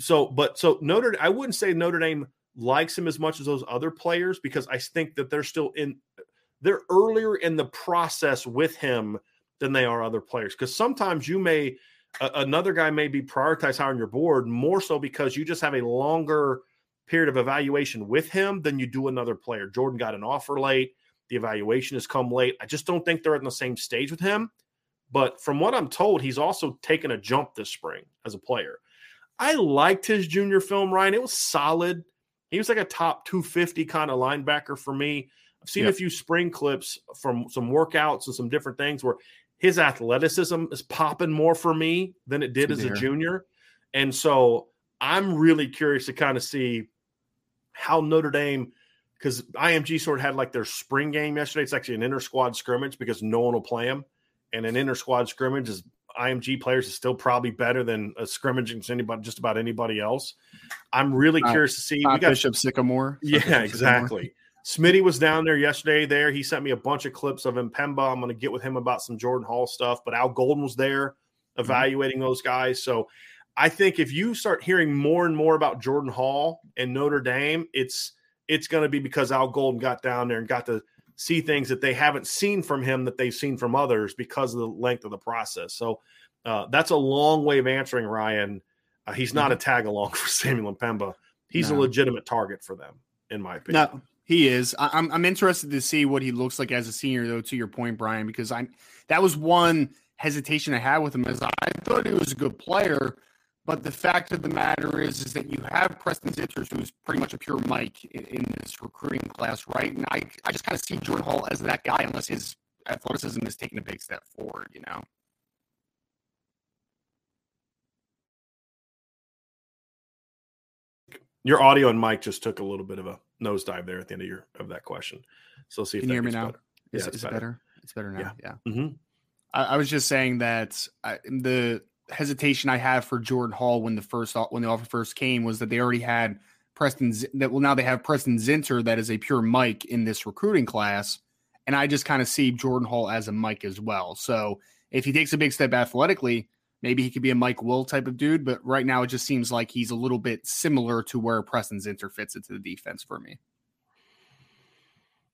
So, but so Notre, I wouldn't say Notre Dame likes him as much as those other players because I think that they're still in, they're earlier in the process with him than they are other players. Because sometimes you may, uh, another guy may be prioritized higher on your board more so because you just have a longer period of evaluation with him than you do another player. Jordan got an offer late. The evaluation has come late. I just don't think they're in the same stage with him. But from what I'm told, he's also taken a jump this spring as a player. I liked his junior film, Ryan. It was solid. He was like a top 250 kind of linebacker for me. I've seen yep. a few spring clips from some workouts and some different things where his athleticism is popping more for me than it did as a junior. And so I'm really curious to kind of see how Notre Dame, because IMG sort of had like their spring game yesterday. It's actually an inter squad scrimmage because no one will play them. And an inter squad scrimmage is IMG players is still probably better than a scrimmage against anybody, just about anybody else. I'm really uh, curious to see. we got Bishop Sycamore. Yeah, Bishop exactly. Sycamore. Smitty was down there yesterday. There, he sent me a bunch of clips of M'Pemba. I'm going to get with him about some Jordan Hall stuff. But Al Golden was there mm-hmm. evaluating mm-hmm. those guys. So I think if you start hearing more and more about Jordan Hall and Notre Dame, it's it's going to be because Al Golden got down there and got to see things that they haven't seen from him that they've seen from others because of the length of the process. So uh, that's a long way of answering Ryan. Uh, he's not mm-hmm. a tag along for Samuel M'Pemba. He's no. a legitimate target for them, in my opinion. Now, He is. I, am I'm interested to see what he looks like as a senior, though. To your point, Brian, because I that was one hesitation I had with him. Is I thought he was a good player, but the fact of the matter is, is that you have Preston Zinter, who's pretty much a pure Mike in, in this recruiting class, right? And I, I just kind of see Jordan Hall as that guy, unless his athleticism is taking a big step forward, you know. Your audio and mic just took a little bit of a nosedive there at the end of your of that question. So see if Can you hear me now? better. Is, Yeah, it's is it better. better? It's better now. Yeah. Mhm. I, I was just saying that I, the hesitation I had for Jordan Hall when the first when the offer first came was that they already had Preston that well now they have Preston Zinter that is a pure Mike in this recruiting class, and I just kind of see Jordan Hall as a Mike as well. So if he takes a big step athletically, maybe he could be a Mike Will type of dude. But right now it just seems like he's a little bit similar to where Preston Zinter fits into the defense for me.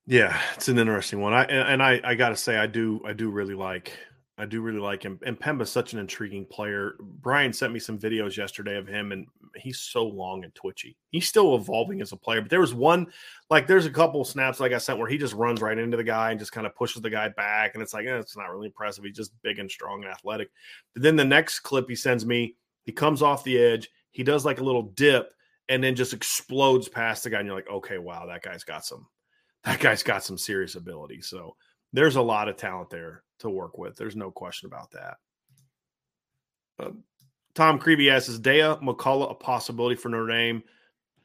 Yeah, it's an interesting one. I and, I I got to say I do I do really like I do really like him. M'Pemba's such an intriguing player. Brian sent me some videos yesterday of him, and he's so long and twitchy. He's still evolving as a player. But there was one, like, there's a couple snaps like I sent where he just runs right into the guy and just kind of pushes the guy back, and it's like, eh, it's not really impressive. He's just big and strong and athletic. But then the next clip he sends me, he comes off the edge, he does like a little dip, and then just explodes past the guy, and you're like, okay, wow, that guy's got some, that guy's got some serious ability. So there's a lot of talent there to work with. There's no question about that. Uh, Tom Creevy asks, is Dea McCullough a possibility for Notre Dame?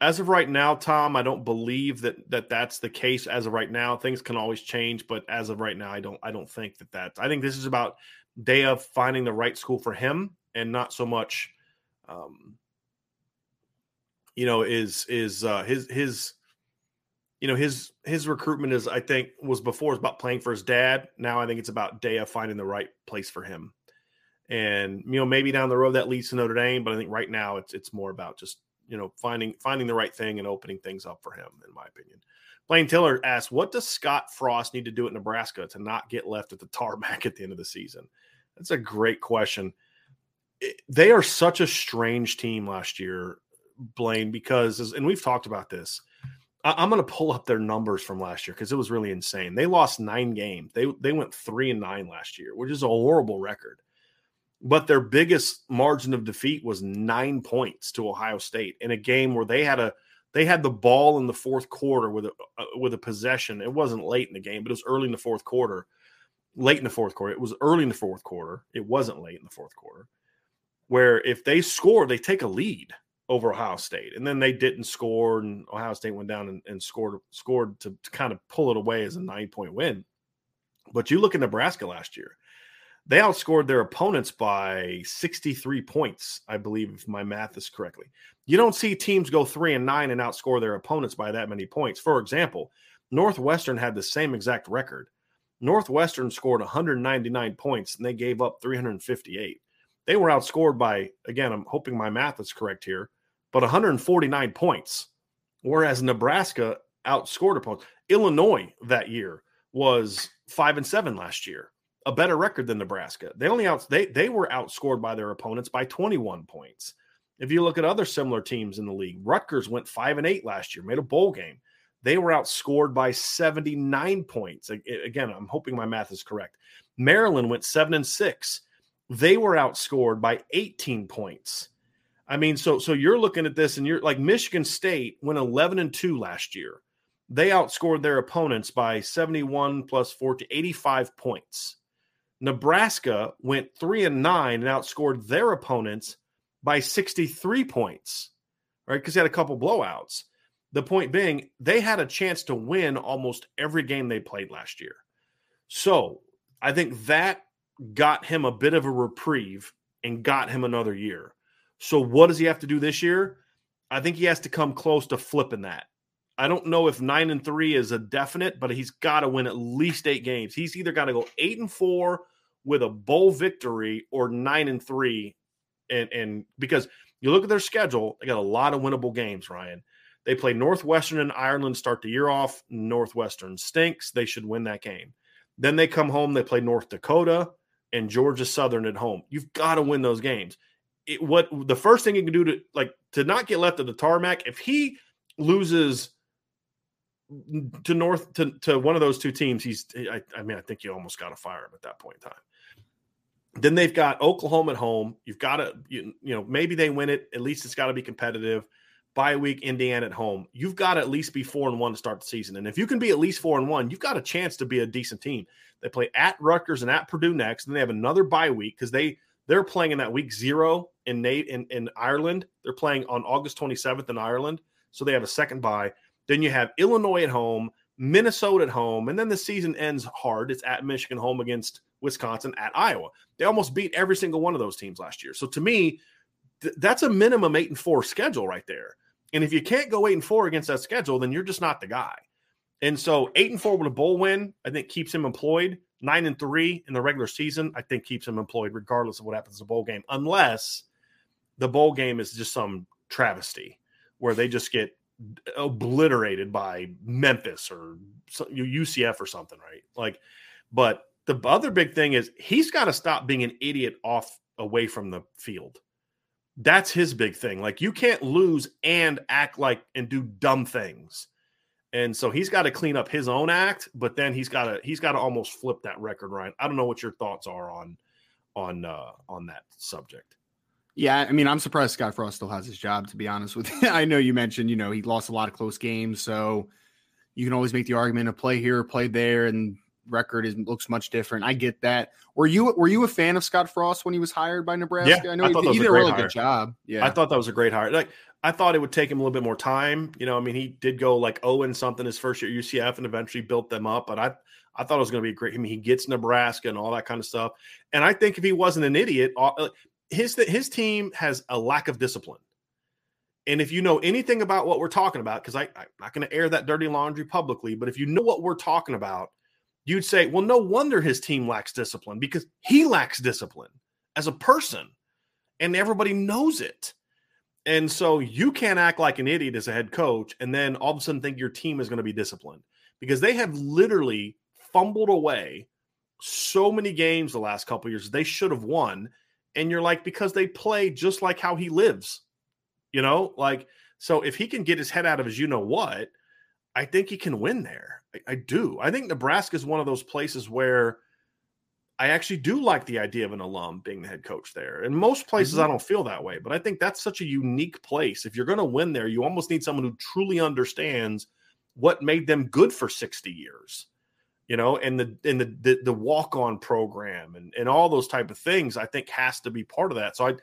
As of right now, Tom, I don't believe that that that's the case. As of right now, things can always change, but as of right now, I don't I don't think that that. I think this is about Dea finding the right school for him, and not so much, um, you know, is is uh, his his you know his his recruitment is I think was before it was about playing for his dad. Now I think it's about Dea finding the right place for him, and you know maybe down the road that leads to Notre Dame. But I think right now it's it's more about just you know finding finding the right thing and opening things up for him, in my opinion. Blaine Tiller asks, "What does Scott Frost need to do at Nebraska to not get left at the tarmac at the end of the season?" That's a great question. It- they are such a strange team last year, Blaine, because and we've talked about this. I- I'm going to pull up their numbers from last year because it was really insane. They lost nine games. They they went three and nine last year, which is a horrible record. But their biggest margin of defeat was nine points to Ohio State in a game where they had a they had the ball in the fourth quarter with a uh, with a possession. It wasn't late in the game, but it was early in the fourth quarter. Late in the fourth quarter, it was early in the fourth quarter. It wasn't late in the fourth quarter. Where if they score, they take a lead over Ohio State, and then they didn't score, and Ohio State went down and, and scored scored to, to kind of pull it away as a nine point win. But you look at Nebraska last year; they outscored their opponents by sixty three points, I believe, if my math is correctly. You don't see teams go three and nine and outscore their opponents by that many points. For example, Northwestern had the same exact record. Northwestern scored 199 points and they gave up 358 they were outscored by again i'm hoping my math is correct here but 149 points whereas nebraska outscored opponents illinois that year was five and seven last year a better record than nebraska. They only out they, they were outscored by their opponents by 21 points. If you look at other similar teams in the league rutgers went five and eight last year made a bowl game. They were outscored by 79 points. Again i'm hoping my math is correct. Maryland went seven and six. They were outscored by 18 points. I mean, so so you're looking at this and you're like Michigan State went 11 and 2 last year. They outscored their opponents by 71 plus 4 to 85 points. Nebraska went 3 and 9 and outscored their opponents by 63 points. Right? Cuz they had a couple blowouts. The point being, they had a chance to win almost every game they played last year. So, I think that got him a bit of a reprieve and got him another year. So what does he have to do this year? I think he has to come close to flipping that. I don't know if 9 and 3 is a definite, but he's got to win at least 8 games. He's either got to go 8 and 4 with a bowl victory or 9 and 3 and and because you look at their schedule, they got a lot of winnable games, Ryan. They play Northwestern and Ireland start the year off. Northwestern stinks. They should win that game. Then they come home, they play North Dakota and Georgia Southern at home. You've got to win those games. It, what the first thing you can do to like to not get left at the tarmac if he loses to North to, to one of those two teams, he's I, I mean, I think you almost got to fire him at that point in time. Then they've got Oklahoma at home. You've got to, you, you know, maybe they win it. At least it's got to be competitive. Bye week, Indiana at home. You've got to at least be four and one to start the season. And if you can be at least four and one, you've got a chance to be a decent team. They play at Rutgers and at Purdue next. And they have another bye week because they they're playing in that week zero in Nate in, in Ireland. They're playing on August 27th in Ireland. So they have a second bye. Then you have Illinois at home, Minnesota at home, and then the season ends hard. It's at Michigan home against Wisconsin at Iowa. They almost beat every single one of those teams last year. So to me, th- that's a minimum eight and four schedule right there. And if you can't go eight and four against that schedule, then you're just not the guy. And so eight and four with a bowl win, I think keeps him employed. Nine and three in the regular season, I think keeps him employed regardless of what happens in the bowl game, unless the bowl game is just some travesty where they just get obliterated by Memphis or UCF or something, right? Like, but the other big thing is he's got to stop being an idiot off away from the field. That's his big thing. Like, you can't lose and act like and do dumb things. And so he's got to clean up his own act, but then he's got to he's got to almost flip that record, Ryan. I don't know what your thoughts are on on uh on that subject. Yeah, I mean, I'm surprised Scott Frost still has his job. To be honest with you, I know you mentioned you know he lost a lot of close games, so you can always make the argument of play here, play there, and record is looks much different. I get that. Were you were you a fan of Scott Frost when he was hired by Nebraska? Yeah, I know I he, he did a really hire. good job. Yeah, I thought that was a great hire. Like I thought it would take him a little bit more time. You know, I mean, he did go like oh Owen something his first year at UCF and eventually built them up. But I I thought it was going to be a great. I mean, he gets Nebraska and all that kind of stuff. And I think if he wasn't an idiot, uh, uh, his his team has a lack of discipline. And if you know anything about what we're talking about, because I'm not going to air that dirty laundry publicly, but if you know what we're talking about, you'd say, well, no wonder his team lacks discipline because he lacks discipline as a person, and everybody knows it. And so you can't act like an idiot as a head coach and then all of a sudden think your team is going to be disciplined because they have literally fumbled away so many games the last couple years they should have won and you're like because they play just like how he lives you know like so if he can get his head out of his you know what i think he can win there i, I do i think nebraska is one of those places where i actually do like the idea of an alum being the head coach there in most places mm-hmm. i don't feel that way but i think that's such a unique place if you're going to win there you almost need someone who truly understands what made them good for 60 years you know, and the and the the, the walk on program and and all those type of things, I think has to be part of that. So I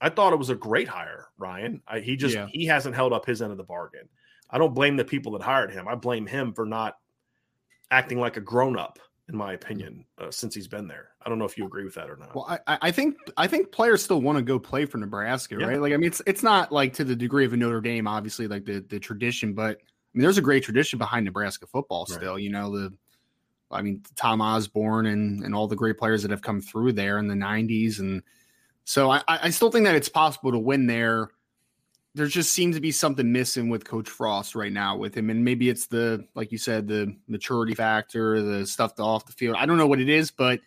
I thought it was a great hire, Ryan. I, he just yeah. he hasn't held up his end of the bargain. I don't blame the people that hired him. I blame him for not acting like a grown up, in my opinion, uh, since he's been there. I don't know if you agree with that or not. Well, I, I think I think players still want to go play for Nebraska, yeah. right? Like, I mean, it's it's not like to the degree of a Notre Dame, obviously, like the the tradition, but I mean, there's a great tradition behind Nebraska football still. Right. You know, the I mean, Tom Osborne and and all the great players that have come through there in the '90s, and so I, I still think that it's possible to win there. There just seems to be something missing with Coach Frost right now with him, and maybe it's the like you said, the maturity factor, the stuff off the field. I don't know what it is, but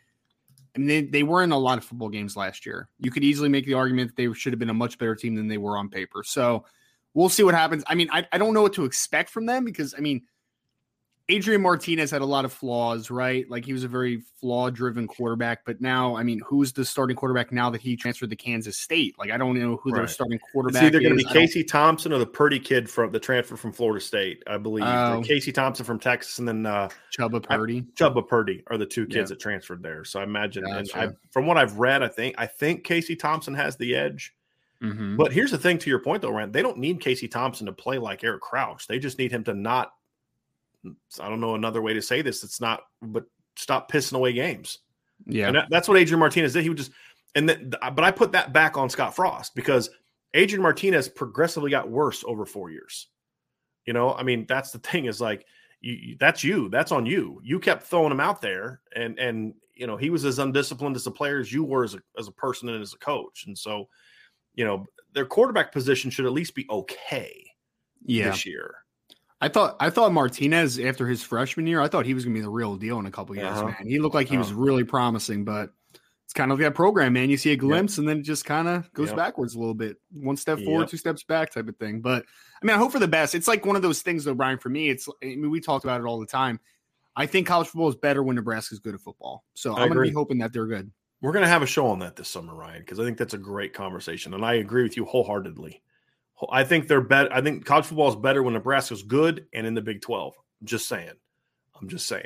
I mean, they, they were in a lot of football games last year. You could easily make the argument that they should have been a much better team than they were on paper. So we'll see what happens. I mean, I, I don't know what to expect from them because I mean Adrian Martinez had a lot of flaws, right? Like he was a very flaw driven quarterback. But now, I mean, who's the starting quarterback now that he transferred to Kansas State? Like, I don't know who right. their starting quarterback is. It's either going to be Casey Thompson or the Purdy kid from the transfer from Florida State, I believe. Uh, Casey Thompson from Texas and then uh, Chubba Purdy. I, Chubba Purdy are the two kids yeah. that transferred there. So I imagine, I, from what I've read, I think I think Casey Thompson has the edge. Mm-hmm. But here's the thing to your point, though, Rand. They don't need Casey Thompson to play like Eric Crouch. They just need him to not I don't know another way to say this. It's not, but stop pissing away games. Yeah, and that's what Adrian Martinez did. He would just, and then, but I put that back on Scott Frost because Adrian Martinez progressively got worse over four years. You know, I mean, that's the thing is like, you, that's you. That's on you. You kept throwing him out there, and and you know he was as undisciplined as a player as you were as a as a person and as a coach. And so, you know, their quarterback position should at least be okay yeah. this year. I thought I thought Martinez after his freshman year, I thought he was going to be the real deal in a couple years. Uh-huh. Man, he looked like he was uh-huh. really promising, but it's kind of like that program, man. You see a glimpse and then it just kind of goes yep. backwards a little bit. One step forward, yep. two steps back type of thing. But I mean, I hope for the best. It's like one of those things though, Brian, for me, it's I mean, we talked about it all the time. I think college football is better when Nebraska's good at football. So I am going to be hoping that they're good. We're going to have a show on that this summer, Ryan, because I think that's a great conversation. And I agree with you wholeheartedly. I think they're better. I think college football is better when Nebraska's good and in the Big 12. I'm just saying. I'm just saying.